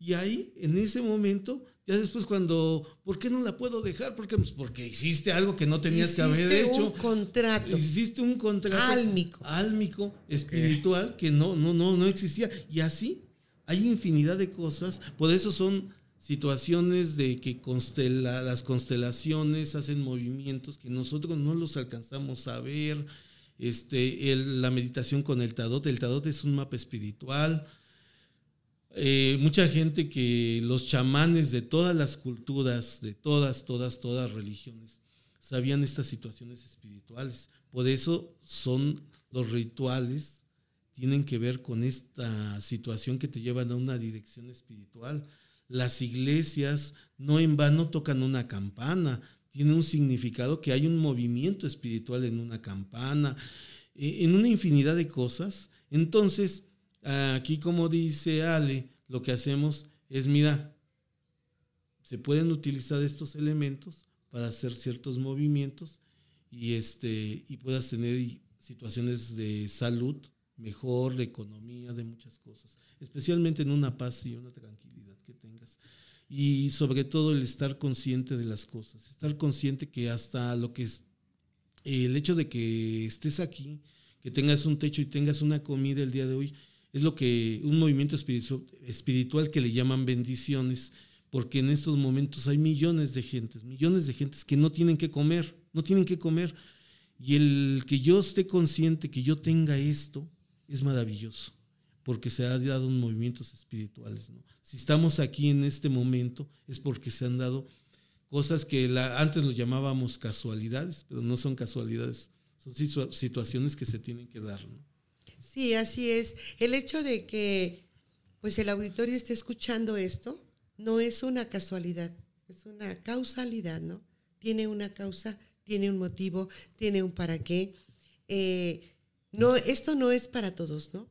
y ahí, en ese momento, ya después cuando, ¿por qué no la puedo dejar? Porque, pues porque hiciste algo que no tenías que haber hecho. un contrato. Hiciste un contrato. Álmico. Álmico, espiritual, que no, no, no, no existía. Y así hay infinidad de cosas. Por eso son situaciones de que constela, las constelaciones hacen movimientos que nosotros no los alcanzamos a ver. Este, la meditación con el Tadot. El Tadot es un mapa espiritual eh, mucha gente que los chamanes de todas las culturas, de todas, todas, todas religiones, sabían estas situaciones espirituales. Por eso son los rituales, tienen que ver con esta situación que te llevan a una dirección espiritual. Las iglesias no en vano tocan una campana, tiene un significado que hay un movimiento espiritual en una campana, eh, en una infinidad de cosas. Entonces, Aquí, como dice Ale, lo que hacemos es, mira, se pueden utilizar estos elementos para hacer ciertos movimientos y, este, y puedas tener situaciones de salud mejor, de economía, de muchas cosas, especialmente en una paz y una tranquilidad que tengas. Y sobre todo el estar consciente de las cosas, estar consciente que hasta lo que es el hecho de que estés aquí, que tengas un techo y tengas una comida el día de hoy, es lo que un movimiento espiritual que le llaman bendiciones, porque en estos momentos hay millones de gentes, millones de gentes que no tienen que comer, no tienen que comer. Y el que yo esté consciente que yo tenga esto es maravilloso, porque se ha dado movimientos espirituales. Si estamos aquí en este momento es porque se han dado cosas que antes lo llamábamos casualidades, pero no son casualidades, son situaciones que se tienen que dar. ¿no? Sí, así es. El hecho de que pues el auditorio esté escuchando esto no es una casualidad, es una causalidad, ¿no? Tiene una causa, tiene un motivo, tiene un para qué. Eh, no, esto no es para todos, ¿no?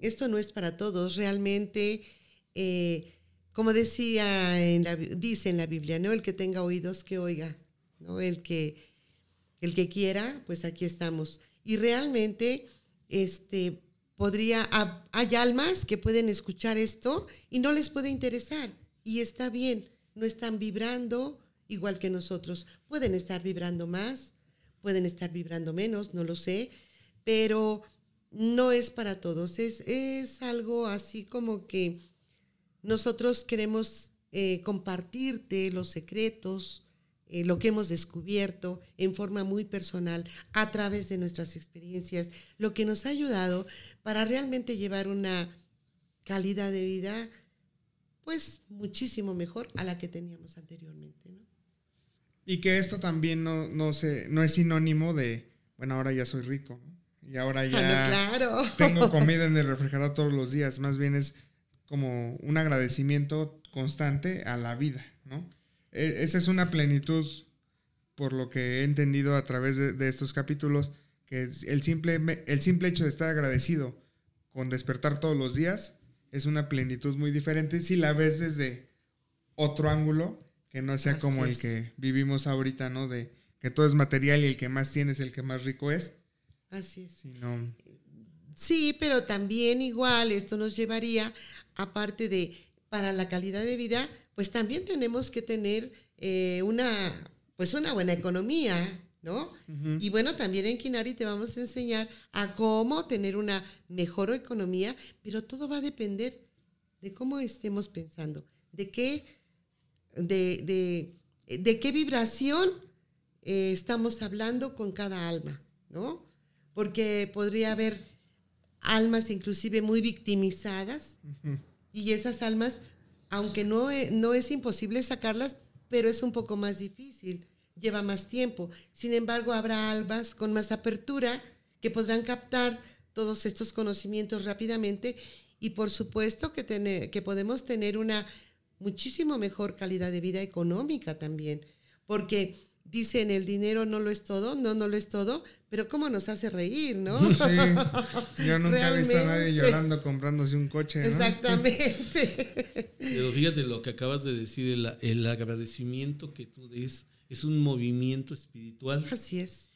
Esto no es para todos. Realmente, eh, como decía en la, dice en la Biblia, ¿no? El que tenga oídos que oiga, ¿no? El que, el que quiera, pues aquí estamos. Y realmente este, podría, hay almas que pueden escuchar esto y no les puede interesar. Y está bien, no están vibrando igual que nosotros. Pueden estar vibrando más, pueden estar vibrando menos, no lo sé, pero no es para todos. Es, es algo así como que nosotros queremos eh, compartirte los secretos, eh, lo que hemos descubierto en forma muy personal a través de nuestras experiencias, lo que nos ha ayudado para realmente llevar una calidad de vida pues muchísimo mejor a la que teníamos anteriormente. Y que esto también no, no, se, no es sinónimo de, bueno, ahora ya soy rico y ahora ya (laughs) tengo comida en el refrigerador todos los días, más bien es como un agradecimiento constante a la vida, ¿no? E, esa es una plenitud, por lo que he entendido a través de, estos capítulos, que el simple, el simple hecho de estar agradecido con despertar todos los días es una plenitud muy diferente si la ves desde otro ángulo que no sea como el que vivimos ahorita, ¿no? De que todo es material y el que más tiene es el que más rico es. Así es. Sí, pero también igual esto nos llevaría, aparte de para la calidad de vida, pues también tenemos que tener eh, una, pues una buena economía, ¿no? Y bueno, también en Kinari te vamos a enseñar a cómo tener una mejor economía, pero todo va a depender de cómo estemos pensando, de qué, de, de, qué vibración eh, estamos hablando con cada alma, ¿no? Porque podría haber almas inclusive muy victimizadas y esas almas aunque no, e, no es imposible sacarlas, pero es un poco más difícil, lleva más tiempo. Sin embargo, habrá almas con más apertura que podrán captar todos estos conocimientos rápidamente y por supuesto que, que podemos tener una muchísimo mejor calidad de vida económica también, porque dicen el dinero no lo es todo, no, no lo es todo, pero cómo nos hace reír, ¿no? (laughs) Sí, yo nunca he visto a nadie llorando comprándose un coche. ¿no? Exactamente. (laughs) Pero fíjate lo que acabas de decir, el, el agradecimiento que tú des es un movimiento espiritual. Así es.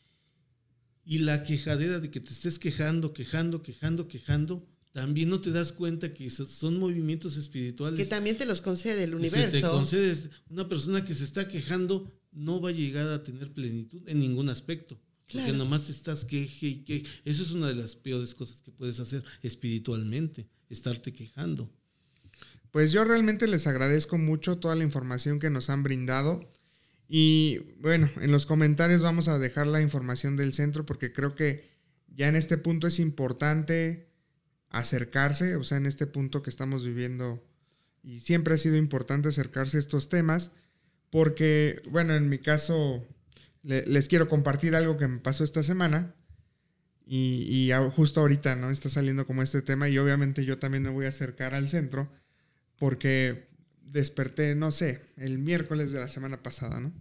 Y la quejadera de que te estés quejando, quejando, quejando, quejando, también no te das cuenta que son movimientos espirituales. Que también te los concede el universo. Si te concedes, una persona que se está quejando no va a llegar a tener plenitud en ningún aspecto. Porque nomás te estás queje y que Eso es una de las peores cosas que puedes hacer espiritualmente, estarte quejando. Pues yo realmente les agradezco mucho toda la información que nos han brindado. Y bueno, en los comentarios vamos a dejar la información del centro porque creo que ya en este punto es importante acercarse, o sea, en este punto que estamos viviendo y siempre ha sido importante acercarse a estos temas porque, bueno, en mi caso les quiero compartir algo que me pasó esta semana. Y, justo ahorita, ¿no? Está saliendo como este tema y obviamente yo también me voy a acercar al centro porque desperté, no sé, el miércoles de la semana pasada, ¿no?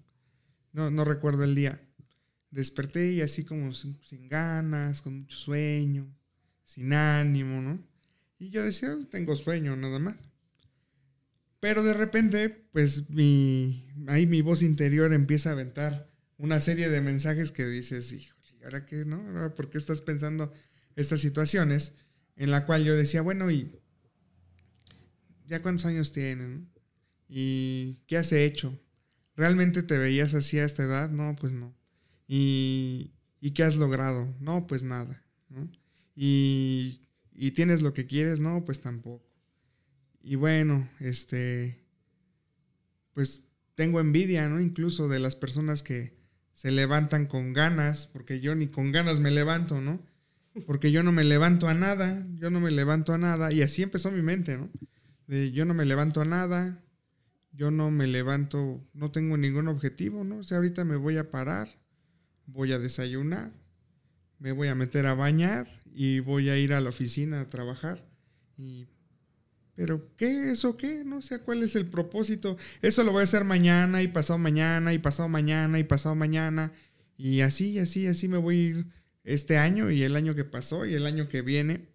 No, no recuerdo el día. Desperté y así como sin, ganas, con mucho sueño, sin ánimo, ¿no? Y yo decía, tengo sueño nada más. Pero de repente, pues mi, ahí mi voz interior empieza a aventar una serie de mensajes que dices, híjole, ¿y ahora qué, no? ¿Ahora ¿Por qué estás pensando estas situaciones? En la cual yo decía, bueno, ¿y ya cuántos años tienes? ¿Y qué has hecho? ¿Realmente te veías así a esta edad? No, pues no. ¿Y, ¿y qué has logrado? No, pues nada. ¿Y, ¿Y tienes lo que quieres? No, pues tampoco. Y bueno, este, pues tengo envidia, ¿no? Incluso de las personas que, se levantan con ganas, porque yo ni con ganas me levanto, ¿no? Porque yo no me levanto a nada, yo no me levanto a nada. Y así empezó mi mente, ¿no? De yo no me levanto a nada, yo no me levanto, no tengo ningún objetivo, ¿no? O sea, ahorita me voy a parar, voy a desayunar, me voy a meter a bañar y voy a ir a la oficina a trabajar. Y pero, ¿qué? ¿Eso qué? No sé cuál es el propósito. Eso lo voy a hacer mañana y pasado mañana y pasado mañana y pasado mañana. Y así, así, así me voy a ir este año y el año que pasó y el año que viene.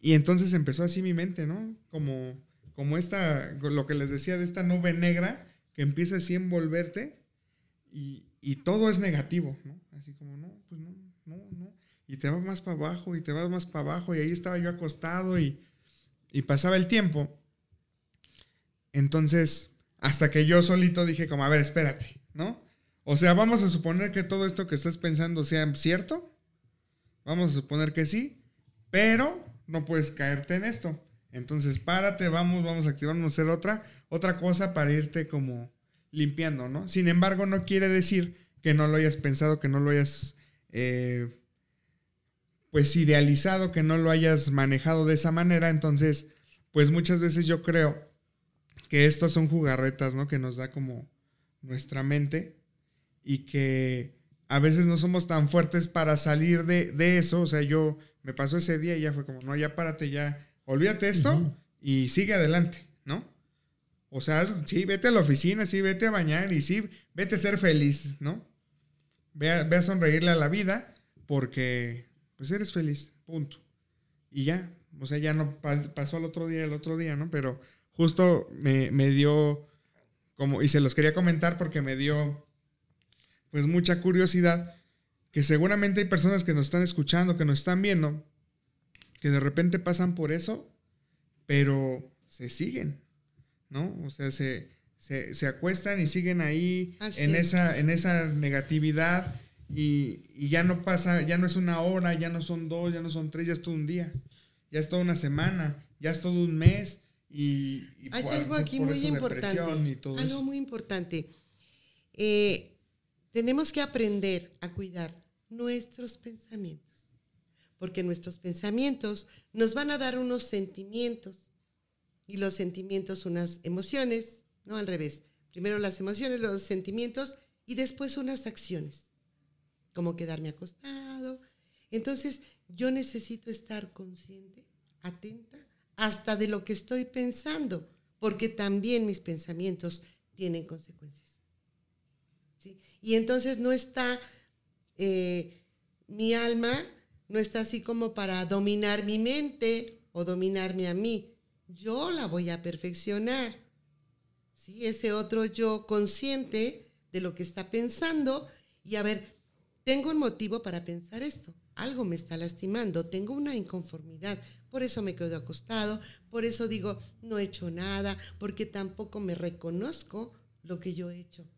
Y entonces empezó así mi mente, ¿no? Como, como esta, lo que les decía de esta nube negra que empieza así a envolverte y, y todo es negativo, ¿no? Así como, no, pues no, no, no. y te vas más para abajo y te vas más para abajo y ahí estaba yo acostado y, y pasaba el tiempo. Entonces, hasta que yo solito dije como, a ver, espérate, ¿no? O sea, vamos a suponer que todo esto que estás pensando sea cierto. Vamos a suponer que sí, pero no puedes caerte en esto. Entonces, párate, vamos, vamos a activarnos hacer otra, otra cosa para irte como limpiando, ¿no? Sin embargo, no quiere decir que no lo hayas pensado, que no lo hayas, eh, pues, idealizado, que no lo hayas manejado de esa manera. Entonces, pues muchas veces yo creo que estas son jugarretas, ¿no? Que nos da como nuestra mente y que a veces no somos tan fuertes para salir de, eso. O sea, yo me pasó ese día y ya fue como, no, ya párate, ya, olvídate esto y sigue adelante, ¿no? O sea, sí, vete a la oficina, sí, vete a bañar y sí, vete a ser feliz, ¿no? Ve a, ve a sonreírle a la vida porque, pues eres feliz, punto. Y ya, o sea, ya no pasó el otro día, el otro día, ¿no? Pero justo me, me dio como, y se los quería comentar porque me dio pues mucha curiosidad, que seguramente hay personas que nos están escuchando, que nos están viendo, que de repente pasan por eso, pero se siguen, ¿no? O sea, se, se, acuestan y siguen ahí en esa, en esa negatividad y, y, ya no pasa, ya no es una hora, ya no son dos, ya no son tres, ya es todo un día, ya es toda una semana, ya es todo un mes y... hay algo aquí muy importante, algo muy importante. Eh, tenemos que aprender a cuidar nuestros pensamientos, porque nuestros pensamientos nos van a dar unos sentimientos y los sentimientos unas emociones, no al revés. Primero las emociones, los sentimientos y después unas acciones, como quedarme acostado. Entonces yo necesito estar consciente, atenta, hasta de lo que estoy pensando, porque también mis pensamientos tienen consecuencias. Y entonces no está eh, mi alma, no está así como para dominar mi mente o dominarme a mí. Yo la voy a perfeccionar. ¿sí? Ese otro yo consciente de lo que está pensando y a ver, tengo un motivo para pensar esto. Algo me está lastimando, tengo una inconformidad, por eso me quedo acostado, por eso digo, no he hecho nada, porque tampoco me reconozco lo que yo he hecho.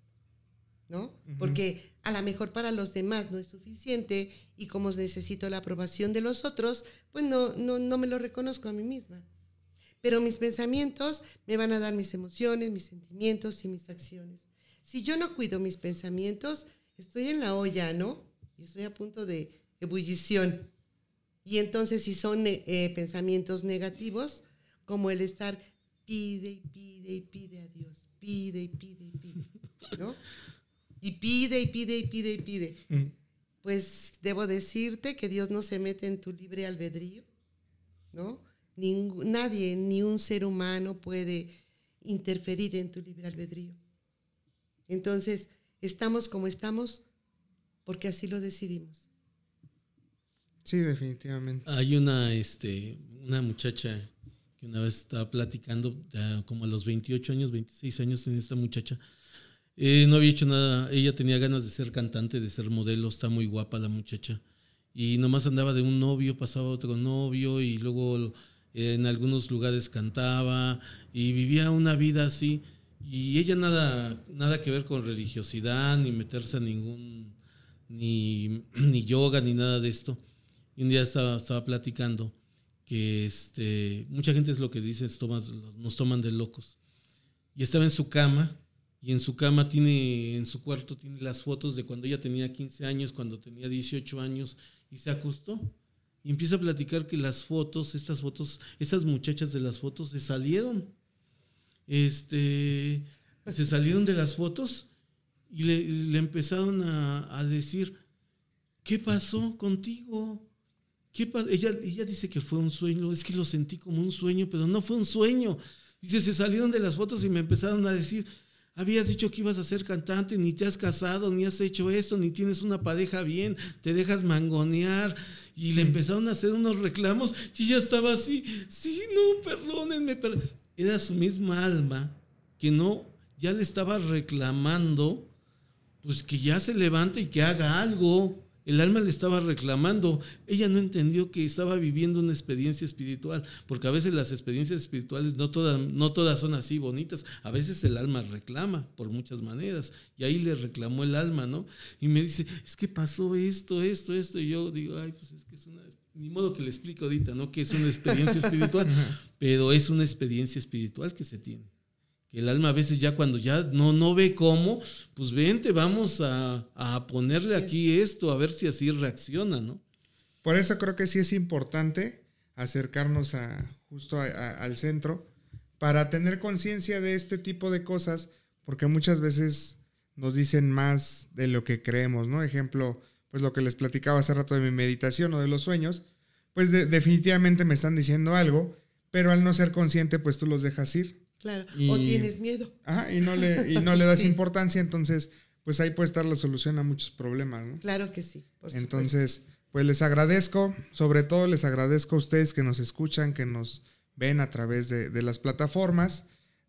¿no? Porque a lo mejor para los demás no es suficiente y como necesito la aprobación de los otros, pues no, no, no me lo reconozco a mí misma. Pero mis pensamientos me van a dar mis emociones, mis sentimientos y mis acciones. Si yo no cuido mis pensamientos, estoy en la olla, ¿no? Y estoy a punto de ebullición. Y entonces si son eh, pensamientos negativos, como el estar pide y pide y pide a Dios, pide y pide y pide, ¿no? y pide y pide y pide y pide. Mm. Pues debo decirte que Dios no se mete en tu libre albedrío, ¿no? nadie, ni un ser humano puede interferir en tu libre albedrío. Entonces, estamos como estamos porque así lo decidimos. Sí, definitivamente. Hay una, este, una muchacha que una vez estaba platicando, como a los 28 años, 26 años en esta muchacha, eh, no había hecho nada. Ella tenía ganas de ser cantante, de ser modelo. Está muy guapa la muchacha. Y nomás andaba de un novio, pasaba otro novio y luego eh, en algunos lugares cantaba y vivía una vida así. Y ella nada, nada que ver con religiosidad, ni meterse a ningún, ni, (clears throat) ni yoga, ni nada de esto. Y un día estaba, estaba platicando que este, mucha gente es lo que dice, nos toman de locos. Y estaba en su cama y en su cama tiene, en su cuarto tiene las fotos de cuando ella tenía 15 años, cuando tenía 18 años y se acostó. Y empieza a platicar que las fotos, estas fotos, estas muchachas de las fotos se salieron. Este, se salieron de las fotos y le, empezaron a, decir, ¿qué pasó contigo? ¿Qué ella, ella dice que fue un sueño, es que lo sentí como un sueño, pero no fue un sueño. Dice, se salieron de las fotos y me empezaron a decir, Habías dicho que ibas a ser cantante, ni te has casado, ni has hecho esto, ni tienes una pareja bien, te dejas mangonear. Y le empezaron a hacer unos reclamos y ya estaba así, sí, no, perdónenme. Era su misma alma que no, ya le estaba reclamando, pues que ya se levante y que haga algo. el alma le estaba reclamando. Ella no entendió que estaba viviendo una experiencia espiritual, porque a veces las experiencias espirituales no todas, no todas son así bonitas. A veces el alma reclama por muchas maneras. Y ahí le reclamó el alma, ¿no? Y me dice, es que pasó esto, esto, esto. Y yo digo, ay, pues es que es una ni modo que le explico ahorita, ¿no? Que es una experiencia (laughs) espiritual, pero es una experiencia espiritual que se tiene. Que el alma a veces ya cuando ya no, no ve cómo, pues vente, vamos a, a ponerle aquí esto, a ver si así reacciona, ¿no? Por eso creo que sí es importante acercarnos a, justo al centro para tener conciencia de este tipo de cosas, porque muchas veces nos dicen más de lo que creemos, ¿no? Ejemplo, pues lo que les platicaba hace rato de mi meditación o de los sueños, pues definitivamente me están diciendo algo, pero al no ser consciente, pues tú los dejas ir. Claro, o tienes miedo. Ajá, y no le, y no le das (laughs) importancia, entonces, pues ahí puede estar la solución a muchos problemas, ¿no? Claro que sí. Por entonces, pues les agradezco, sobre todo les agradezco a ustedes que nos escuchan, que nos ven a través de, de las plataformas.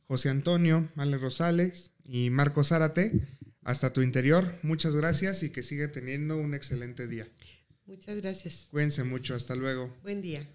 José Antonio, Ale Rosales y Marco Zárate hasta tu interior. Muchas gracias y que siga teniendo un excelente día. Muchas gracias. Cuídense mucho. Hasta luego. Buen día.